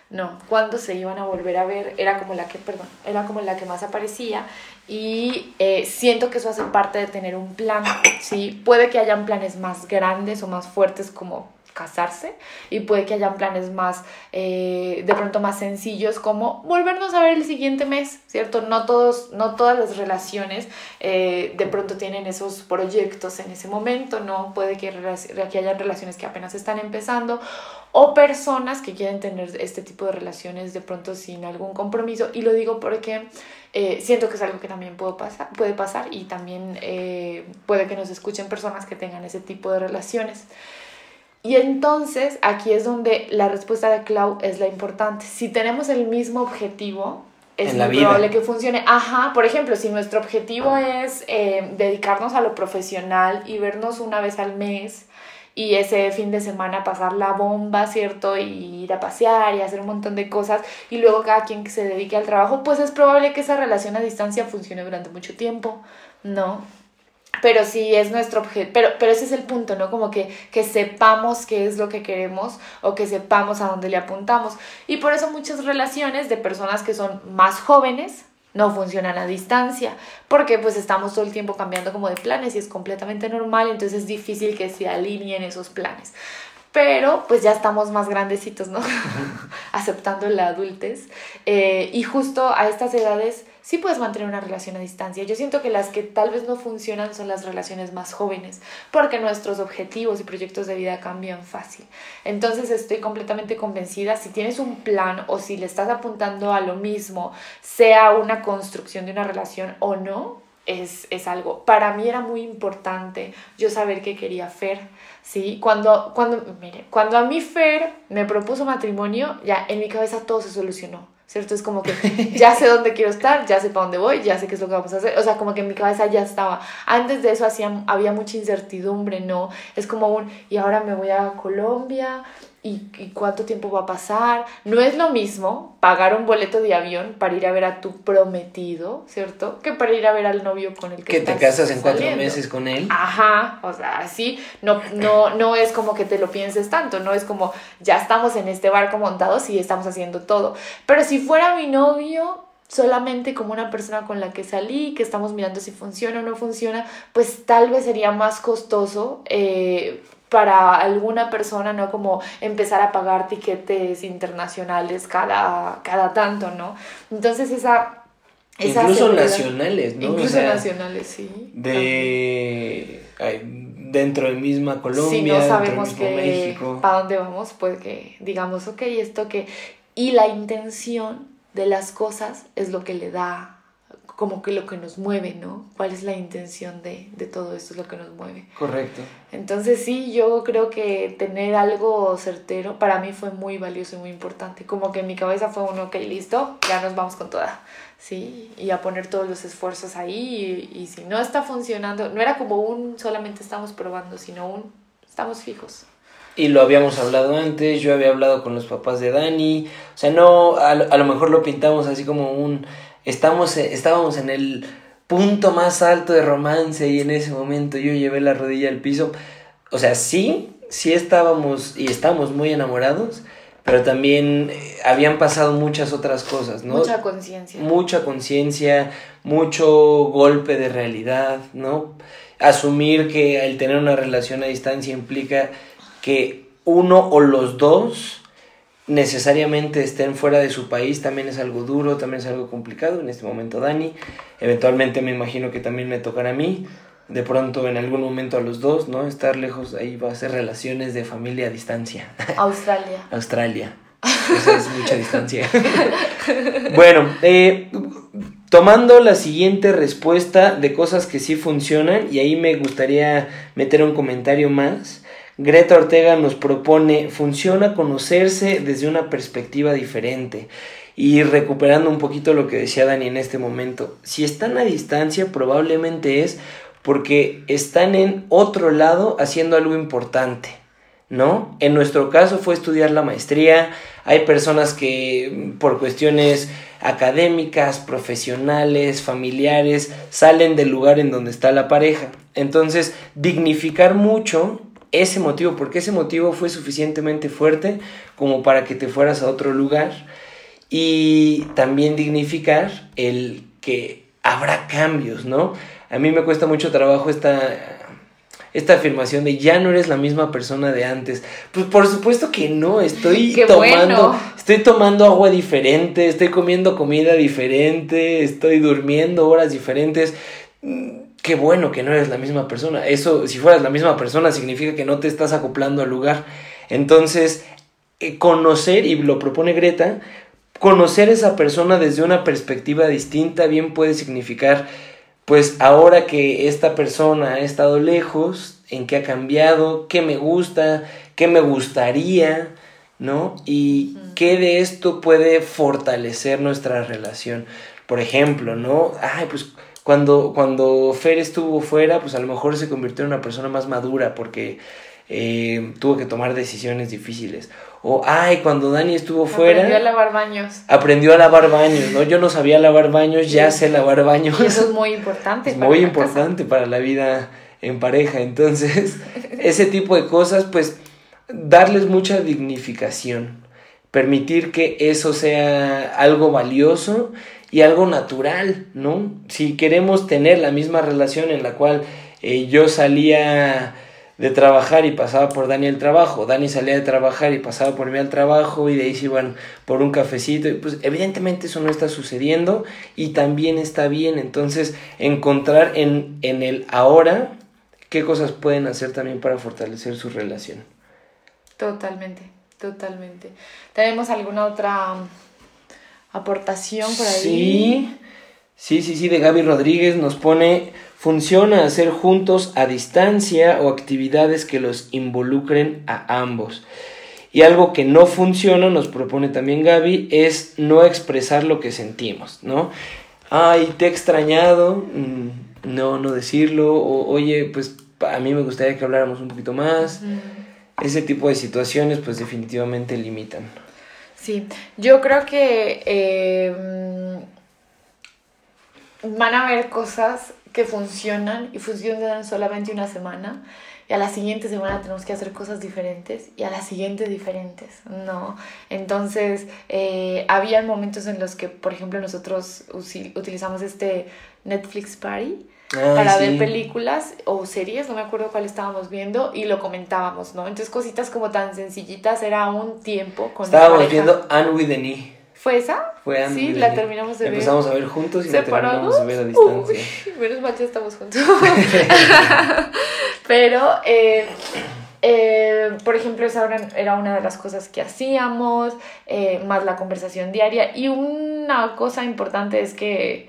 Speaker 1: No, cuándo se iban a volver a ver era como la que, perdón, era como la que más aparecía y eh, siento que eso hace parte de tener un plan, ¿sí? Puede que hayan planes más grandes o más fuertes como casarse y puede que hayan planes más eh, de pronto más sencillos como volvernos a ver el siguiente mes cierto no todos no todas las relaciones eh, de pronto tienen esos proyectos en ese momento no puede que, que hayan relaciones que apenas están empezando o personas que quieren tener este tipo de relaciones de pronto sin algún compromiso. Y lo digo porque eh, siento que es algo que también puedo pasar, puede pasar y también puede que nos escuchen personas que tengan ese tipo de relaciones. Y entonces aquí es donde la respuesta de Clau es la importante. Si tenemos el mismo objetivo, es muy probable que funcione. Ajá, por ejemplo, si nuestro objetivo es eh, dedicarnos a lo profesional y vernos una vez al mes y ese fin de semana pasar la bomba, ¿cierto? Y ir a pasear y hacer un montón de cosas y luego cada quien que se dedique al trabajo, pues es probable que esa relación a distancia funcione durante mucho tiempo, ¿no? Pero sí es nuestro objeto, pero, pero ese es el punto, ¿no? Como que, que sepamos qué es lo que queremos o que sepamos a dónde le apuntamos. Y por eso muchas relaciones de personas que son más jóvenes no funcionan a distancia, porque pues estamos todo el tiempo cambiando como de planes y es completamente normal, entonces es difícil que se alineen esos planes. Pero pues ya estamos más grandecitos, ¿no? Aceptando la adultez. Eh, y justo a estas edades sí puedes mantener una relación a distancia. Yo siento que las que tal vez no funcionan son las relaciones más jóvenes, porque nuestros objetivos y proyectos de vida cambian fácil. Entonces estoy completamente convencida, si tienes un plan o si le estás apuntando a lo mismo, sea una construcción de una relación o no, es, es algo. Para mí era muy importante yo saber qué quería Fer. ¿sí? Cuando, cuando, mire, cuando a mí Fer me propuso matrimonio, ya en mi cabeza todo se solucionó. ¿Cierto? Es como que ya sé dónde quiero estar, ya sé para dónde voy, ya sé qué es lo que vamos a hacer. O sea, como que en mi cabeza ya estaba. Antes de eso hacía, había mucha incertidumbre, ¿no? Es como un, y ahora me voy a Colombia, y, cuánto tiempo va a pasar. No es lo mismo pagar un boleto de avión para ir a ver a tu prometido, ¿cierto? Que para ir a ver al novio con el
Speaker 3: que, que te casas en cuatro meses con él.
Speaker 1: Ajá, o sea, así no, no, no es como que te lo pienses tanto, no es como ya estamos en este barco montados y estamos haciendo todo. Pero si fuera mi novio, solamente como una persona con la que salí, que estamos mirando si funciona o no funciona, pues tal vez sería más costoso eh, para alguna persona, ¿no? Como empezar a pagar tiquetes internacionales cada, cada tanto, ¿no? Entonces esa...
Speaker 3: Incluso nacionales, ¿no?
Speaker 1: Incluso nacionales, sí.
Speaker 3: De... dentro de misma Colombia, si no sabemos dentro que, México.
Speaker 1: para dónde vamos, pues que digamos, ok, esto que... Y la intención de las cosas es lo que le da como que lo que nos mueve, ¿no? ¿Cuál es la intención de, de todo esto? Es lo que nos mueve.
Speaker 3: Correcto.
Speaker 1: Entonces sí, yo creo que tener algo certero para mí fue muy valioso y muy importante. Como que en mi cabeza fue uno, ok, listo, ya nos vamos con toda. Sí, y a poner todos los esfuerzos ahí y, y si no está funcionando, no era como un solamente estamos probando, sino un estamos fijos.
Speaker 3: Y lo habíamos hablado antes, yo había hablado con los papás de Dani, o sea, no, a, a lo mejor lo pintamos así como un, estamos, estábamos en el punto más alto de romance y en ese momento yo llevé la rodilla al piso, o sea, sí, sí estábamos y estamos muy enamorados, pero también eh, habían pasado muchas otras cosas, ¿no?
Speaker 1: Mucha conciencia.
Speaker 3: mucha conciencia, mucho golpe de realidad, ¿no? Asumir que el tener una relación a distancia implica que uno o los dos necesariamente estén fuera de su país también es algo duro, también es algo complicado. En este momento Dani, eventualmente me imagino que también me tocará a mí. De pronto en algún momento a los dos, ¿no? Estar lejos ahí va a ser relaciones de familia a distancia.
Speaker 1: Australia.
Speaker 3: Australia. Esa es mucha distancia. bueno, eh, tomando la siguiente respuesta de cosas que sí funcionan, y ahí me gustaría meter un comentario más. Greta Ortega nos propone, funciona conocerse desde una perspectiva diferente. Y recuperando un poquito lo que decía Dani en este momento, si están a distancia probablemente es porque están en otro lado haciendo algo importante. ¿no? En nuestro caso fue estudiar la maestría. Hay personas que mm, por cuestiones académicas, profesionales, familiares, salen del lugar en donde está la pareja. Entonces, dignificar mucho ese motivo, porque ese motivo fue suficientemente fuerte como para que te fueras a otro lugar. Y también dignificar el que habrá cambios, ¿no? A mí me cuesta mucho trabajo esta esta afirmación de ya no eres la misma persona de antes. Pues por supuesto que no, estoy
Speaker 1: Qué
Speaker 3: tomando,
Speaker 1: bueno.
Speaker 3: estoy tomando agua diferente, estoy comiendo comida diferente, estoy durmiendo horas diferentes. Qué bueno que no eres la misma persona. Eso, si fueras la misma persona, significa que no te estás acoplando al lugar. Entonces, eh, conocer, y lo propone Greta, conocer a esa persona desde una perspectiva distinta bien puede significar pues ahora que esta persona ha estado lejos, en qué ha cambiado, qué me gusta, qué me gustaría, ¿no? Y qué de esto puede fortalecer nuestra relación. Por ejemplo, ¿no? Ay, pues cuando, cuando Fer estuvo fuera, pues a lo mejor se convirtió en una persona más madura porque eh, tuvo que tomar decisiones difíciles. O, ay, cuando Dani estuvo fuera
Speaker 1: Aprendió a lavar baños.
Speaker 3: aprendió a lavar baños, ¿no? Yo no sabía lavar baños, ya sé lavar baños.
Speaker 1: Y eso es muy importante.
Speaker 3: Es
Speaker 1: para
Speaker 3: muy
Speaker 1: casa.
Speaker 3: importante para la vida en pareja. Entonces, ese tipo de cosas, pues, darles mucha dignificación. Permitir que eso sea algo valioso y algo natural, ¿no? Si queremos tener la misma relación en la cual eh, yo salía de trabajar y pasaba por Dani al trabajo, Dani salía de trabajar y pasaba por mí al trabajo y de ahí se iban por un cafecito, y pues evidentemente eso no está sucediendo y también está bien, entonces encontrar en, en el ahora qué cosas pueden hacer también para fortalecer su relación.
Speaker 1: Totalmente, totalmente. ¿Tenemos alguna otra aportación por ahí?
Speaker 3: Sí, sí, sí, sí, de Gaby Rodríguez nos pone, funciona hacer juntos a distancia o actividades que los involucren a ambos. Y algo que no funciona, nos propone también Gaby, es no expresar lo que sentimos, ¿no? Ay, te he extrañado, mm, no, no decirlo, o oye, pues a mí me gustaría que habláramos un poquito más. Ese tipo de situaciones, pues definitivamente limitan.
Speaker 1: Sí, yo creo que mm, van a haber cosas que funcionan y funcionan solamente una semana y a la siguiente semana tenemos que hacer cosas diferentes y a la siguiente diferentes, ¿no? Entonces, eh, había momentos en los que, por ejemplo, nosotros utilizamos este Netflix Party
Speaker 3: Ay,
Speaker 1: para
Speaker 3: sí.
Speaker 1: ver películas o series, no me acuerdo cuál estábamos viendo, y lo comentábamos, ¿no? Entonces, cositas como tan sencillitas, era un tiempo con la
Speaker 3: Estábamos viendo Anne with an E.
Speaker 1: ¿Fue esa?
Speaker 3: Fue Anne
Speaker 1: Sí,
Speaker 3: with
Speaker 1: la
Speaker 3: an E.
Speaker 1: terminamos de ver.
Speaker 3: Empezamos a ver juntos y la
Speaker 1: ¿Separados?
Speaker 3: terminamos de ver a distancia.
Speaker 1: Uy, menos mal ya estamos juntos. Pero, eh, eh, por ejemplo, esa era- era una de las cosas que hacíamos, eh, más la conversación diaria. Y una cosa importante es que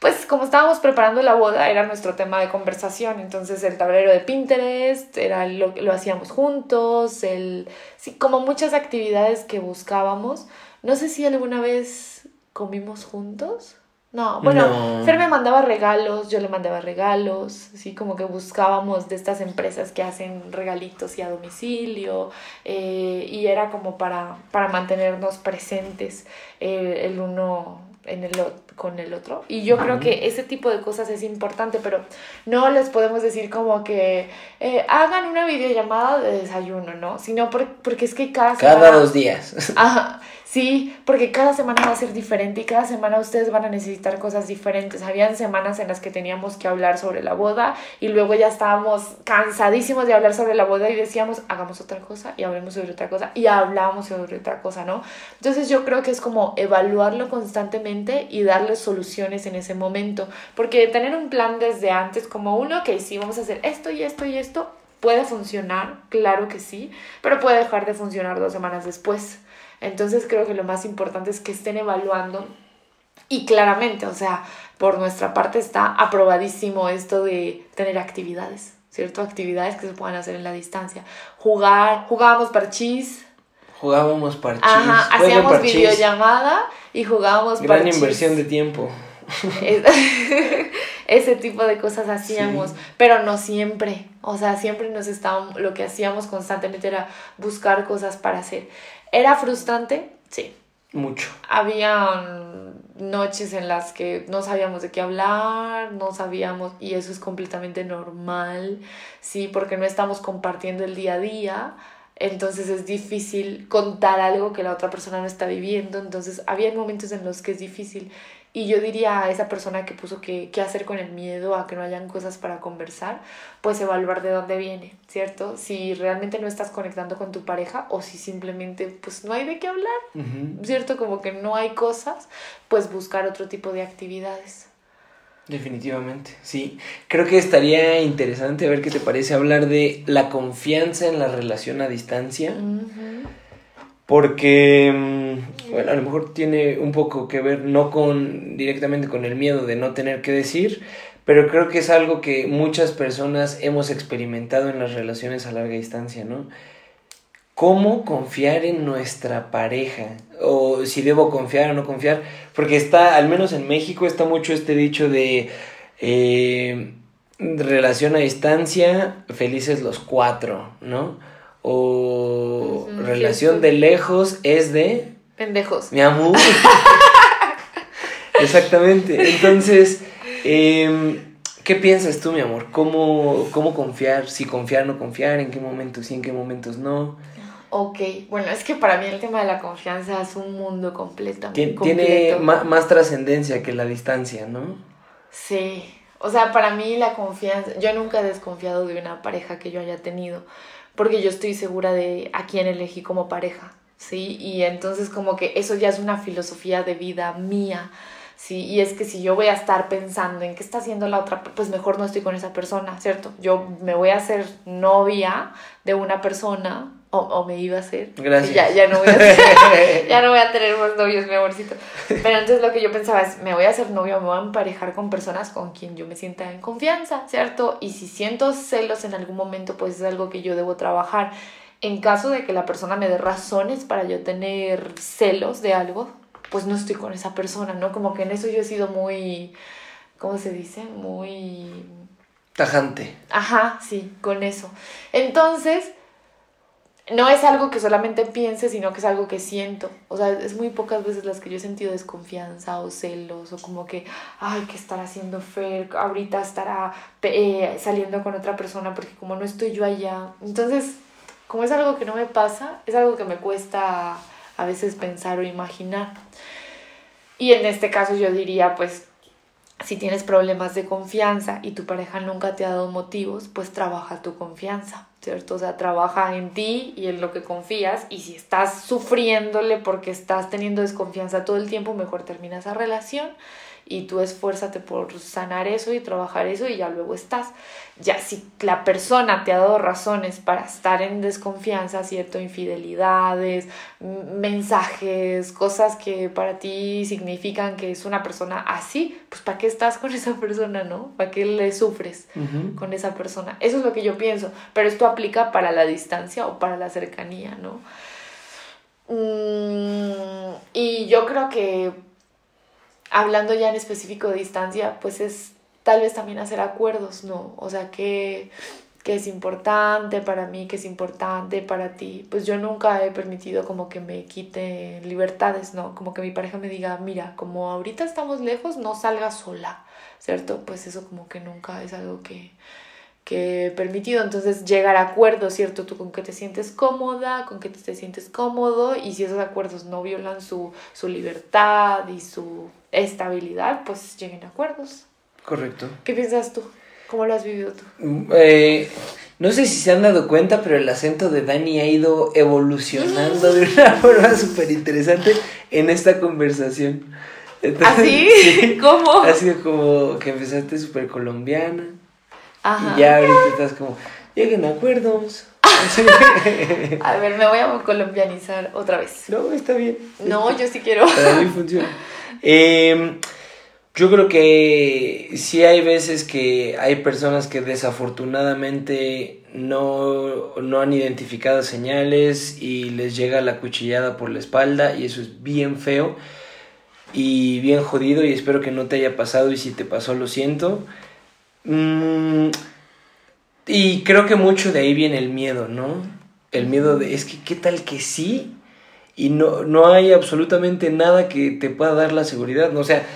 Speaker 1: pues como estábamos preparando la boda, era nuestro tema de conversación. Entonces el tablero de Pinterest, era lo, lo hacíamos juntos, el, sí, como muchas actividades que buscábamos. No sé si alguna vez comimos juntos. No, bueno,
Speaker 3: No.
Speaker 1: Fer me mandaba regalos, yo le mandaba regalos, así como que buscábamos de estas empresas que hacen regalitos y a domicilio, eh, y era como para, para mantenernos presentes eh, el uno en el, o- con el otro. Y yo creo que ese tipo de cosas es importante, pero no les podemos decir como que eh, hagan una videollamada de desayuno, ¿no? Sino por- porque es que cada
Speaker 3: Cada
Speaker 1: semana-
Speaker 3: dos días.
Speaker 1: Ajá, sí, porque cada semana va a ser diferente y cada semana ustedes van a necesitar cosas diferentes. Habían semanas en las que teníamos que hablar sobre la boda y luego ya estábamos cansadísimos de hablar sobre la boda y decíamos, hagamos otra cosa y hablemos sobre otra cosa y hablamos sobre otra cosa, ¿no? Entonces yo creo que es como evaluarlo constantemente y darle soluciones en ese momento, porque tener un plan desde antes como uno, que sí, vamos a hacer esto y esto y esto, puede funcionar, claro que sí, pero puede dejar de funcionar dos semanas después. Entonces creo que lo más importante es que estén evaluando y claramente, o sea, por nuestra parte está aprobadísimo esto de tener actividades, ¿cierto? Actividades que se puedan hacer en la distancia. Jugar, jugábamos parchís,
Speaker 3: Jugábamos parchís.
Speaker 1: ajá, hacíamos
Speaker 3: parchís.
Speaker 1: videollamada y jugábamos
Speaker 3: Gran
Speaker 1: parchís.
Speaker 3: inversión de tiempo.
Speaker 1: Es- Ese tipo de cosas hacíamos,
Speaker 3: Sí.
Speaker 1: pero no siempre. O sea, siempre nos estábamos, lo que hacíamos constantemente era buscar cosas para hacer. ¿Era frustrante? Sí.
Speaker 3: Mucho.
Speaker 1: Había noches en las que no sabíamos de qué hablar, no sabíamos, y eso es completamente normal, sí, porque no estamos compartiendo el día a día, entonces es difícil contar algo que la otra persona no está viviendo, entonces había momentos en los que es difícil. Y yo diría a esa persona que puso que qué hacer con el miedo a que no hayan cosas para conversar, pues evaluar de dónde viene, ¿cierto? Si realmente no estás conectando con tu pareja o si simplemente pues no hay de qué hablar. ¿cierto? Como que no hay cosas, pues buscar otro tipo de actividades.
Speaker 3: Definitivamente, sí. Creo que estaría interesante ver qué te parece hablar de la confianza en la relación a distancia. Porque, mm, bueno, a lo mejor tiene un poco que ver, no con directamente con el miedo de no tener que decir, pero creo que es algo que muchas personas hemos experimentado en las relaciones a larga distancia, ¿no? ¿Cómo confiar en nuestra pareja? O si debo confiar o no confiar. Porque está, al menos en México, está mucho este dicho de eh, relación a distancia, felices los cuatro, ¿no? O relación de lejos es de
Speaker 1: Pendejos.
Speaker 3: mi amor. Exactamente. Entonces, em, ¿qué piensas tú, mi amor? ¿Cómo, ¿Cómo confiar? Si confiar, no confiar, en qué momentos sí, en qué momentos no.
Speaker 1: Ok, bueno, es que para mí el tema de la confianza es un mundo completo.
Speaker 3: Tien- tiene ma- más trascendencia que la distancia, ¿no?
Speaker 1: Sí, o sea, para mí la confianza, yo nunca he desconfiado de una pareja que yo haya tenido, porque yo estoy segura de a quién elegí como pareja, ¿sí? Y entonces como que eso ya es una filosofía de vida mía, ¿sí? Y es que si yo voy a estar pensando en qué está haciendo la otra, pues mejor no estoy con esa persona, ¿cierto? Yo me voy a hacer novia de una persona, o, o me iba a hacer.
Speaker 3: Gracias.
Speaker 1: Ya, ya no voy a hacer, ya no voy a tener más novios, mi amorcito. Pero entonces lo que yo pensaba es, me voy a hacer novia, me voy a emparejar con personas con quien yo me sienta en confianza, ¿cierto? Y si siento celos en algún momento, pues es algo que yo debo trabajar. En caso de que la persona me dé razones para yo tener celos de algo, pues no estoy con esa persona, ¿no? Como que en eso yo he sido muy, ¿cómo se dice? Muy...
Speaker 3: Tajante.
Speaker 1: Ajá, sí, con eso. Entonces, no es algo que solamente piense, sino que es algo que siento. O sea, es muy pocas veces las que yo he sentido desconfianza o celos o como que, ay, ¿qué estará haciendo Fer? Ahorita estará eh, saliendo con otra persona porque como no estoy yo allá. Entonces, como es algo que no me pasa, es algo que me cuesta a veces pensar o imaginar. Y en este caso yo diría, pues, si tienes problemas de confianza y tu pareja nunca te ha dado motivos, pues trabaja tu confianza. ¿cierto? O sea, trabaja en ti y en lo que confías y si estás sufriéndole porque estás teniendo desconfianza todo el tiempo, mejor termina esa relación y tú esfuérzate por sanar eso y trabajar eso y ya luego estás. Ya si la persona te ha dado razones para estar en desconfianza, ¿cierto? Infidelidades, mensajes, cosas que para ti significan que es una persona así, pues ¿para qué estás con esa persona, no? ¿Para qué le sufres con esa persona? Eso es lo que yo pienso, pero esto aplica para la distancia o para la cercanía, ¿no? Mm, y yo creo que hablando ya en específico de distancia, pues es tal vez también hacer acuerdos, ¿no? O sea, que, que es importante para mí, que es importante para ti. Pues yo nunca he permitido como que me quite libertades, ¿no? Como que mi pareja me diga, mira, como ahorita estamos lejos, no salgas sola, ¿cierto? Pues eso como que nunca es algo que, que he permitido. Entonces, llegar a acuerdos, ¿cierto? Tú con que te sientes cómoda, con que te sientes cómodo, y si esos acuerdos no violan su, su libertad y su estabilidad, pues lleguen a acuerdos.
Speaker 3: Correcto.
Speaker 1: ¿Qué piensas tú? ¿Cómo lo has vivido tú?
Speaker 3: Mm, eh, no sé si se han dado cuenta, pero el acento de Dani ha ido evolucionando de una forma súper interesante en esta conversación.
Speaker 1: ¿Así? ¿Ah, ¿Cómo?
Speaker 3: Ha sido como que empezaste súper colombiana y ya ahorita estás como, lleguen a acuerdos.
Speaker 1: a ver, me voy a colombianizar otra vez.
Speaker 3: No, está bien.
Speaker 1: No, yo sí quiero.
Speaker 3: Para mí funciona. Em, yo creo que sí hay veces que hay personas que desafortunadamente no, no han identificado señales y les llega la cuchillada por la espalda y eso es bien feo y bien jodido y espero que no te haya pasado y si te pasó lo siento. Mm, y creo que mucho de ahí viene el miedo, ¿no? El miedo de, es que, ¿qué tal que sí? Y no, no hay absolutamente nada que te pueda dar la seguridad, ¿no? O sea,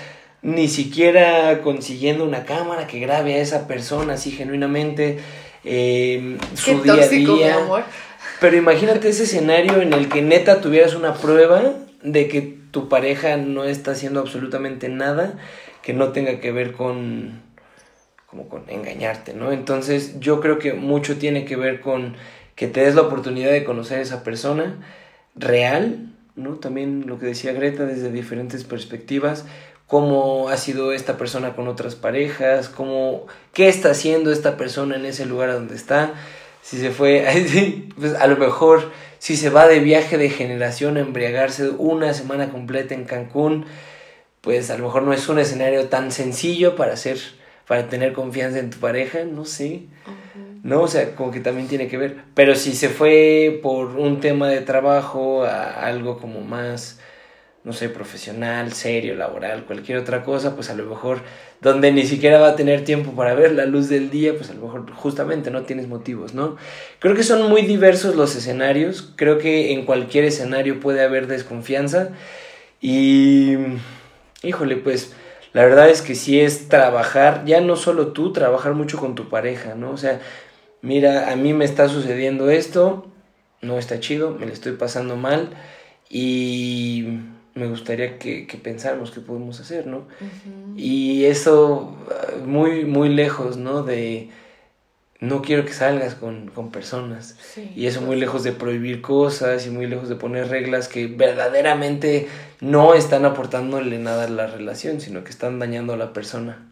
Speaker 3: ni siquiera consiguiendo una cámara que grabe a esa persona así genuinamente eh, su día a día. Pero imagínate ese escenario en el que neta tuvieras una prueba de que tu pareja no está haciendo absolutamente nada que no tenga que ver con como con engañarte, ¿no? Entonces yo creo que mucho tiene que ver con que te des la oportunidad de conocer a esa persona real, ¿no? También lo que decía Greta desde diferentes perspectivas, cómo ha sido esta persona con otras parejas, cómo, qué está haciendo esta persona en ese lugar donde está, si se fue, pues a lo mejor si se va de viaje de generación a embriagarse una semana completa en Cancún, pues a lo mejor no es un escenario tan sencillo para hacer para tener confianza en tu pareja, no sé. ¿No? O sea, como que también tiene que ver. Pero si se fue por un tema de trabajo a algo como más, no sé, profesional, serio, laboral, cualquier otra cosa, pues a lo mejor donde ni siquiera va a tener tiempo para ver la luz del día, pues a lo mejor justamente no tienes motivos, ¿no? Creo que son muy diversos los escenarios, creo que en cualquier escenario puede haber desconfianza y, híjole, pues la verdad es que sí es trabajar, ya no solo tú, trabajar mucho con tu pareja, ¿no? O sea, mira, a mí me está sucediendo esto, no está chido, me lo estoy pasando mal y me gustaría que, que pensáramos qué podemos hacer, ¿no? Y eso muy, muy lejos, ¿no? De no quiero que salgas con, personas. y eso muy lejos de prohibir cosas y muy lejos de poner reglas que verdaderamente no están aportándole nada a la relación, sino que están dañando a la persona.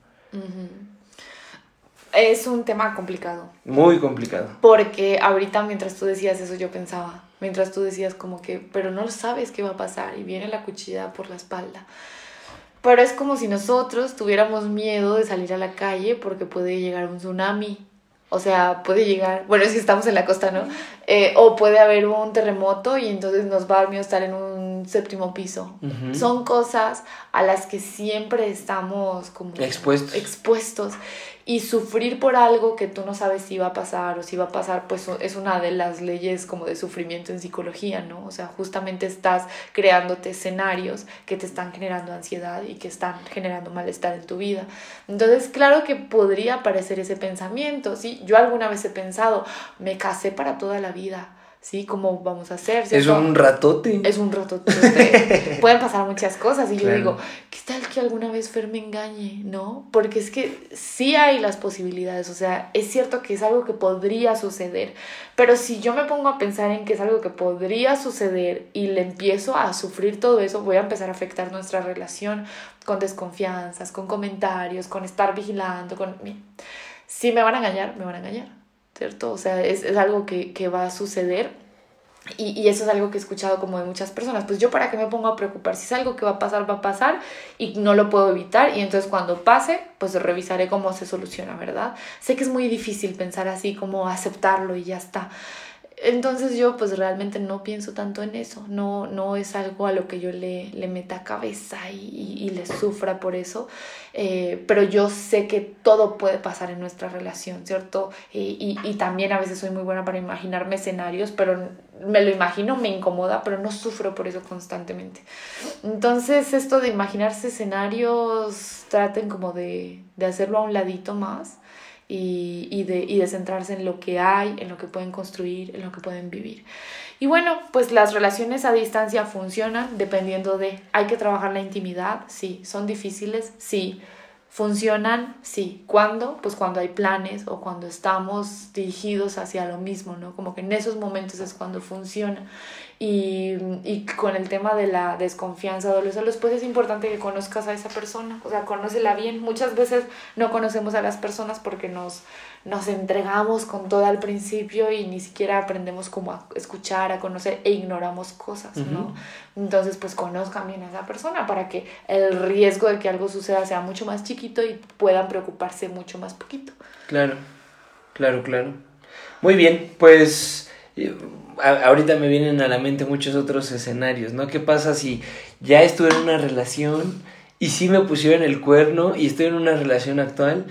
Speaker 1: Es un tema complicado.
Speaker 3: Muy complicado.
Speaker 1: Porque ahorita mientras tú decías eso yo pensaba, mientras tú decías como que, pero no sabes qué va a pasar y viene la cuchilla por la espalda. Pero es como si nosotros tuviéramos miedo de salir a la calle porque puede llegar un tsunami o sea, puede llegar, bueno, es que estamos en la costa, ¿no? Eh, o puede haber un terremoto y entonces nos va a dar miedo estar en un séptimo piso. Son cosas a las que siempre estamos como
Speaker 3: expuestos.
Speaker 1: expuestos y sufrir por algo que tú no sabes si va a pasar o si va a pasar, pues es una de las leyes como de sufrimiento en psicología, ¿no? O sea, justamente estás creándote escenarios que te están generando ansiedad y que están generando malestar en tu vida. Entonces, claro que podría aparecer ese pensamiento, ¿sí? Yo alguna vez he pensado, me casé para toda la vida ¿sí? ¿Cómo vamos a hacer?
Speaker 3: Es un ratote.
Speaker 1: Es un ratote. Pueden pasar muchas cosas y yo digo, ¿qué tal que alguna vez Fer me engañe? ¿No? Porque es que sí hay las posibilidades, o sea, es cierto que es algo que podría suceder, pero si yo me pongo a pensar en que es algo que podría suceder y le empiezo a sufrir todo eso, voy a empezar a afectar nuestra relación con desconfianzas, con comentarios, con estar vigilando, con... Si me van a engañar, me van a engañar ¿cierto? O sea, es, es algo que, que, va a suceder y, y, eso es algo que he escuchado como de muchas personas. Pues yo para qué me pongo a preocupar, si es algo que va a pasar, va a pasar y no lo puedo evitar y entonces cuando pase, pues revisaré cómo se soluciona, ¿verdad? Sé que es muy difícil pensar así como aceptarlo y ya está. Entonces yo pues realmente no pienso tanto en eso, no, no es algo a lo que yo le, le meta cabeza y, y, le sufra por eso, eh, pero yo sé que todo puede pasar en nuestra relación, ¿cierto? Y, y, también a veces soy muy buena para imaginarme escenarios, pero me lo imagino, me incomoda, pero no sufro por eso constantemente. Entonces esto de imaginarse escenarios, traten como de, de hacerlo a un ladito más y, y, de, y de centrarse en lo que hay, en lo que pueden construir, en lo que pueden vivir. Y bueno, pues las relaciones a distancia funcionan dependiendo de, hay que trabajar la intimidad, sí, son difíciles, sí, funcionan, sí, ¿cuándo? Pues cuando hay planes o cuando estamos dirigidos hacia lo mismo, ¿no? Como que en esos momentos es cuando funciona. Y, y, con el tema de la desconfianza o los celos, pues es importante que conozcas a esa persona, o sea, conócela bien. Muchas veces no conocemos a las personas porque nos, nos entregamos con todo al principio y ni siquiera aprendemos cómo a escuchar, a conocer e ignoramos cosas, ¿no? Entonces, pues conozcan bien a esa persona para que el riesgo de que algo suceda sea mucho más chiquito y puedan preocuparse mucho más poquito.
Speaker 3: Claro, claro, claro. Muy bien, pues ahorita me vienen a la mente muchos otros escenarios, ¿no? ¿Qué pasa si ya estuve en una relación y sí me pusieron el cuerno y estoy en una relación actual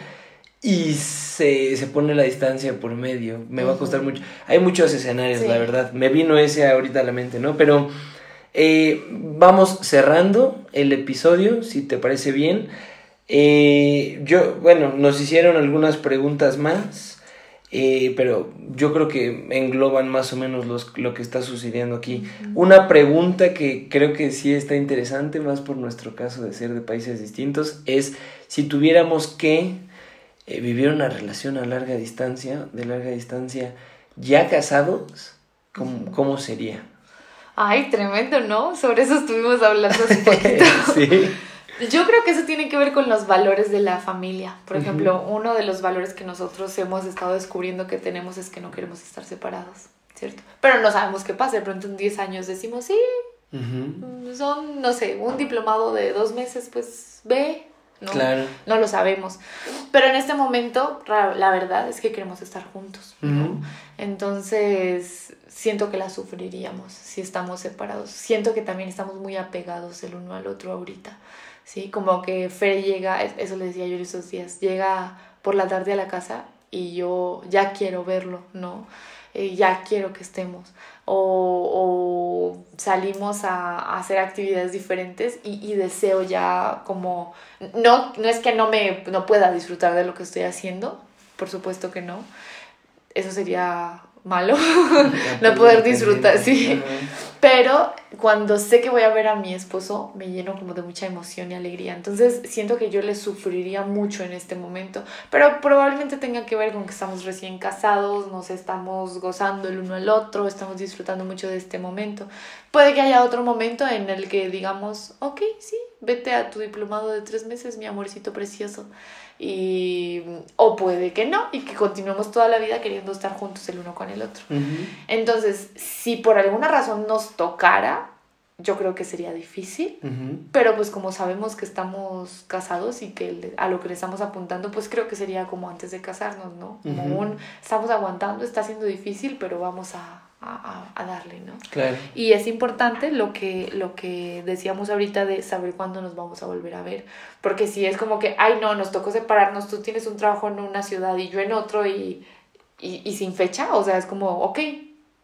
Speaker 3: y se, se pone la distancia por medio? Me va a costar mucho. Hay muchos escenarios, la verdad. Me vino ese ahorita a la mente, ¿no? Pero eh, vamos cerrando el episodio, si te parece bien. Eh, yo, bueno, nos hicieron algunas preguntas más. Eh, pero yo creo que engloban más o menos los, lo que está sucediendo aquí. Una pregunta que creo que sí está interesante, más por nuestro caso de ser de países distintos, es si tuviéramos que eh, vivir una relación a larga distancia, de larga distancia, ya casados, ¿cómo, cómo sería?
Speaker 1: Ay, tremendo, ¿no? Sobre eso estuvimos hablando hace poquito. sí. Yo creo que eso tiene que ver con los valores de la familia. Por ejemplo, uno de los valores que nosotros hemos estado descubriendo que tenemos es que no queremos estar separados, ¿cierto? Pero no sabemos qué pasa. De pronto en 10 años decimos, sí, son, no sé, un diplomado de dos meses, pues ve. ¿no? Claro. no lo sabemos. Pero en este momento, la verdad es que queremos estar juntos. ¿no? Entonces, siento que la sufriríamos si estamos separados. Siento que también estamos muy apegados el uno al otro ahorita. ¿Sí? Como que Fer llega, eso le decía yo esos días, llega por la tarde a la casa y yo ya quiero verlo, ¿no? Eh, ya quiero que estemos. O, o salimos a, a, hacer actividades diferentes y, y, deseo ya como, no, no es que no me no pueda disfrutar de lo que estoy haciendo, por supuesto que no. Eso sería malo, no poder disfrutar, sí. Pero cuando sé que voy a ver a mi esposo, me lleno como de mucha emoción y alegría. Entonces siento que yo le sufriría mucho en este momento, pero probablemente tenga que ver con que estamos recién casados, nos estamos gozando el uno al otro, estamos disfrutando mucho de este momento. Puede que haya otro momento en el que digamos, ok, sí, vete a tu diplomado de tres meses, mi amorcito precioso y o puede que no y que continuemos toda la vida queriendo estar juntos el uno con el otro. Entonces, si por alguna razón nos tocara, yo creo que sería difícil, pero pues como sabemos que estamos casados y que a lo que le estamos apuntando, pues creo que sería como antes de casarnos, ¿no? Como un, estamos aguantando, está siendo difícil, pero vamos a, a, a, darle, ¿no? Claro. Y es importante lo que, lo que decíamos ahorita de saber cuándo nos vamos a volver a ver, porque si es como que, ay no, nos tocó separarnos, tú tienes un trabajo en una ciudad y yo en otro y, y, y sin fecha, o sea, es como, ok,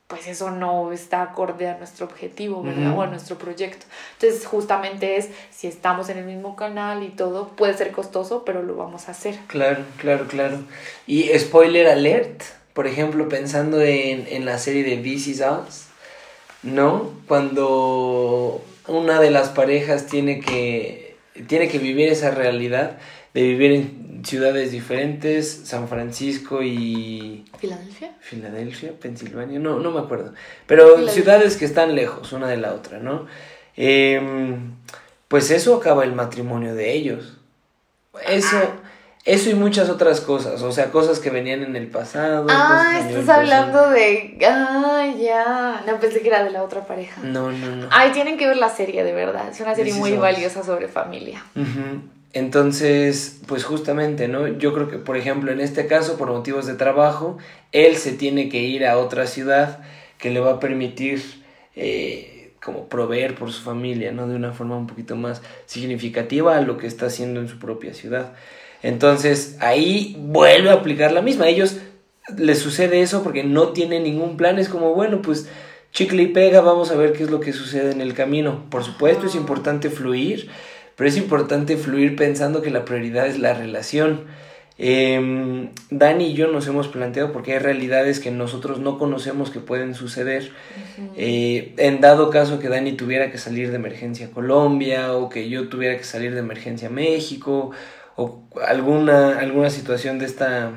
Speaker 1: pues eso no está acorde a nuestro objetivo, ¿verdad? O a nuestro proyecto. Entonces, justamente es, si estamos en el mismo canal y todo, puede ser costoso, pero lo vamos a hacer.
Speaker 3: Claro, claro, claro. Y spoiler alert, por ejemplo, pensando en, en la serie de This Is Us, ¿no? Cuando una de las parejas tiene que, tiene que vivir esa realidad de vivir en ciudades diferentes, San Francisco y...
Speaker 1: ¿Filadelfia?
Speaker 3: Filadelfia, Pensilvania, no, no me acuerdo. Pero ciudades que están lejos una de la otra, ¿no? Em, pues eso acaba el matrimonio de ellos. Eso, eso y muchas otras cosas, o sea, cosas que venían en el pasado.
Speaker 1: Ah, estás hablando de... Ah, ya. No pensé que era de la otra pareja.
Speaker 3: No, no, no.
Speaker 1: Ay, tienen que ver la serie, de verdad. Es una serie muy valiosa sobre familia.
Speaker 3: Entonces, pues justamente, ¿no? Yo creo que, por ejemplo, en este caso, por motivos de trabajo, él se tiene que ir a otra ciudad que le va a permitir eh, como proveer por su familia, ¿no? De una forma un poquito más significativa a lo que está haciendo en su propia ciudad. Entonces ahí vuelve a aplicar la misma. A ellos les sucede eso porque no tienen ningún plan. Es como, bueno, pues chicle y pega, vamos a ver qué es lo que sucede en el camino. Por supuesto es importante fluir, pero es importante fluir pensando que la prioridad es la relación. Eh, Dani y yo nos hemos planteado porque hay realidades que nosotros no conocemos que pueden suceder. Eh, en dado caso que Dani tuviera que salir de emergencia a Colombia o que yo tuviera que salir de emergencia a México o alguna, alguna situación de esta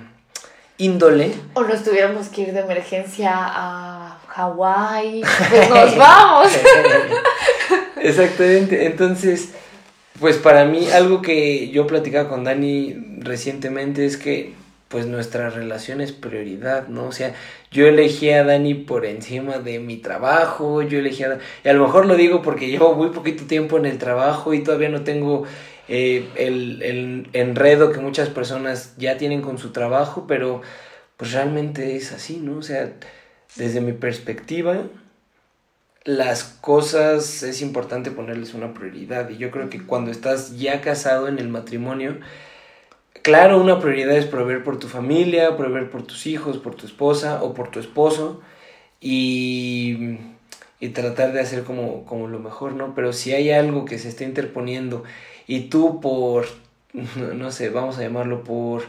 Speaker 3: índole.
Speaker 1: O nos tuviéramos que ir de emergencia a Hawái, pues nos vamos.
Speaker 3: Exactamente, entonces, pues para mí algo que yo platicaba con Dani recientemente es que pues nuestra relación es prioridad, ¿no? O sea, yo elegí a Dani por encima de mi trabajo, yo elegí a... Y a lo mejor lo digo porque llevo muy poquito tiempo en el trabajo y todavía no tengo eh, el, el, enredo que muchas personas ya tienen con su trabajo, pero pues realmente es así, ¿no? O sea, desde mi perspectiva, las cosas es importante ponerles una prioridad y yo creo que cuando estás ya casado en el matrimonio, claro, una prioridad es proveer por tu familia, proveer por tus hijos, por tu esposa o por tu esposo y, y tratar de hacer como, como lo mejor, ¿no? Pero si hay algo que se está interponiendo y tú por, no sé, vamos a llamarlo por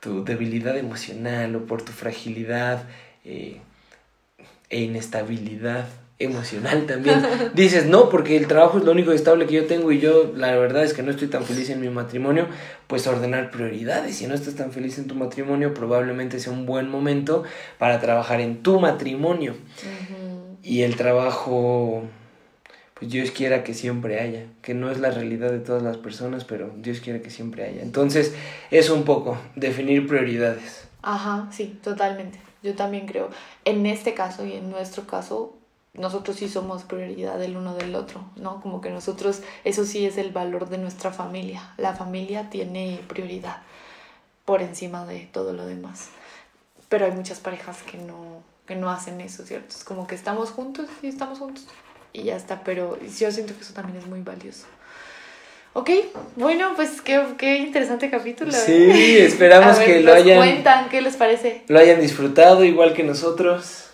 Speaker 3: tu debilidad emocional o por tu fragilidad eh, e inestabilidad emocional también. Dices, no, porque el trabajo es lo único estable que yo tengo y yo la verdad es que no estoy tan feliz en mi matrimonio, pues ordenar prioridades. Si no estás tan feliz en tu matrimonio, probablemente sea un buen momento para trabajar en tu matrimonio. Y el trabajo pues Dios quiera que siempre haya, que no es la realidad de todas las personas, pero Dios quiere que siempre haya. Entonces, es un poco definir prioridades.
Speaker 1: Ajá, sí, totalmente. Yo también creo, en este caso y en nuestro caso, nosotros sí somos prioridad del uno del otro, ¿no? Como que nosotros, eso sí es el valor de nuestra familia. La familia tiene prioridad por encima de todo lo demás. Pero hay muchas parejas que no, que no hacen eso, ¿cierto? Es como que estamos juntos y estamos juntos y ya está, pero yo siento que eso también es muy valioso. Ok, bueno, pues qué, qué interesante capítulo.
Speaker 3: ¿eh? Sí, esperamos que lo hayan.
Speaker 1: cuentan, ¿qué les parece?
Speaker 3: Lo hayan disfrutado igual que nosotros.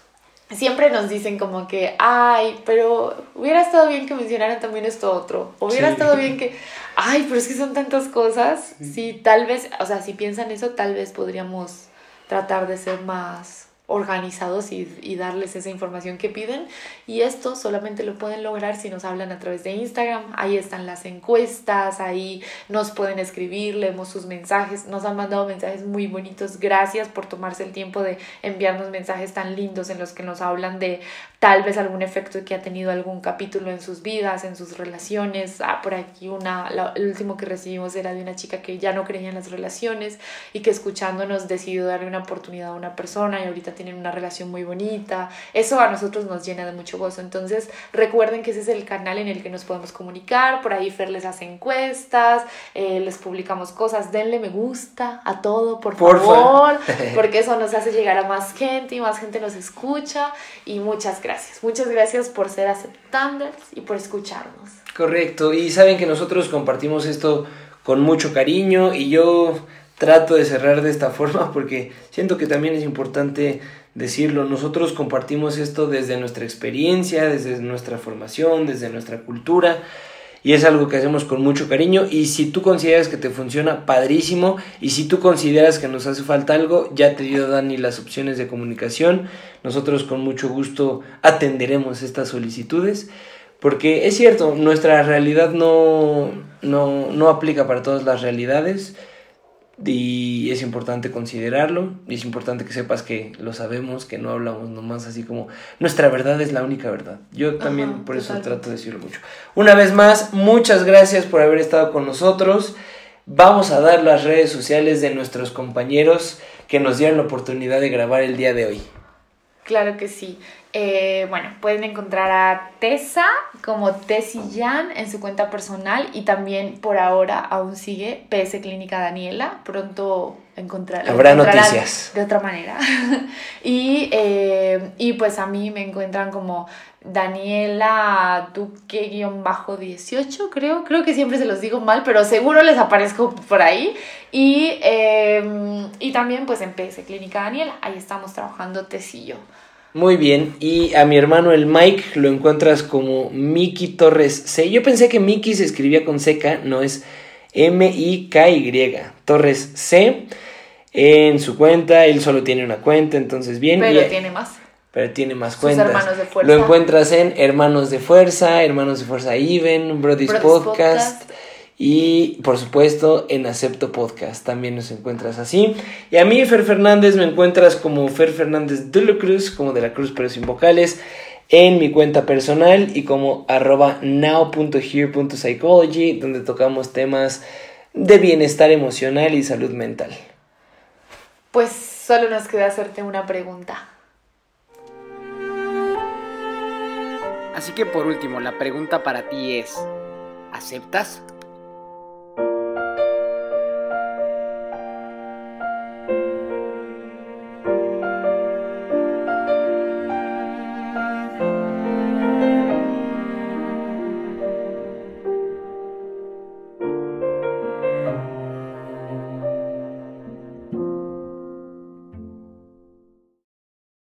Speaker 1: Siempre nos dicen como que, ay, pero hubiera estado bien que mencionaran también esto otro. Hubiera estado bien que, ay, pero es que son tantas cosas. Sí, tal vez, o sea, si piensan eso, tal vez podríamos tratar de ser más organizados y, y, darles esa información que piden. Y esto solamente lo pueden lograr si nos hablan a través de Instagram. Ahí están las encuestas ahí nos pueden escribir leemos sus mensajes. Nos han mandado mensajes muy bonitos. Gracias por tomarse el tiempo de enviarnos mensajes tan lindos en los que nos hablan de tal vez algún efecto que ha tenido algún capítulo en sus vidas en sus relaciones. Ah, por aquí una el último que recibimos era de una chica que ya no creía en las relaciones y que escuchándonos decidió darle una oportunidad a una persona y ahorita tienen una relación muy bonita. Eso a nosotros nos llena de mucho gozo. Entonces recuerden que ese es el canal en el que nos podemos comunicar. Por ahí Fer les hace encuestas, eh, les publicamos cosas. Denle me gusta a todo, por favor, porque eso nos hace llegar a más gente y más gente nos escucha. Y muchas gracias. Muchas gracias por ser aceptantes y por escucharnos.
Speaker 3: Correcto. Y saben que nosotros compartimos esto con mucho cariño y yo trato de cerrar de esta forma porque siento que también es importante decirlo. Nosotros compartimos esto desde nuestra experiencia, desde nuestra formación, desde nuestra cultura y es algo que hacemos con mucho cariño y si tú consideras que te funciona, padrísimo y si tú consideras que nos hace falta algo, ya te dio Dani las opciones de comunicación, nosotros con mucho gusto atenderemos estas solicitudes. Porque es cierto, nuestra realidad no, no, no aplica para todas las realidades y es importante considerarlo y es importante que sepas que lo sabemos, que no hablamos nomás así como nuestra verdad es la única verdad. Yo también por eso trato de decirlo mucho. Una vez más, muchas gracias por haber estado con nosotros. Vamos a dar las redes sociales de nuestros compañeros que nos dieron la oportunidad de grabar el día de hoy.
Speaker 1: Claro que sí. Eh, bueno, pueden encontrar a Tessa como Jan en su cuenta personal y también por ahora aún sigue PS Clínica Daniela. Pronto encontrar,
Speaker 3: habrá noticias
Speaker 1: de otra manera. y, eh, y pues a mí me encuentran como Daniela Duque-18, creo. Creo que siempre se los digo mal, pero seguro les aparezco por ahí. Y, eh, y también pues en PS Clínica Daniela. Ahí estamos trabajando yo.
Speaker 3: Muy bien, y a mi hermano el Mike lo encuentras como Miki Torres C. Yo pensé que Miki se escribía con seca, no es M-I-K-Y, Torres C. En su cuenta, él solo tiene una cuenta, entonces bien.
Speaker 1: Pero tiene más.
Speaker 3: Pero tiene más cuentas. Hermanos de Fuerza. Lo encuentras en Hermanos de Fuerza, Hermanos de Fuerza Even, Brody's, Podcast y por supuesto en Acepto Podcast también nos encuentras así. Y a mí, Fer Fernández, me encuentras como Fer Fernández de la Cruz, como de la Cruz pero sin vocales, en mi cuenta personal y como arroba now.here.psychology, donde tocamos temas de bienestar emocional y salud mental.
Speaker 1: Pues solo nos queda hacerte una pregunta.
Speaker 2: Así que por último, la pregunta para ti es, ¿aceptas?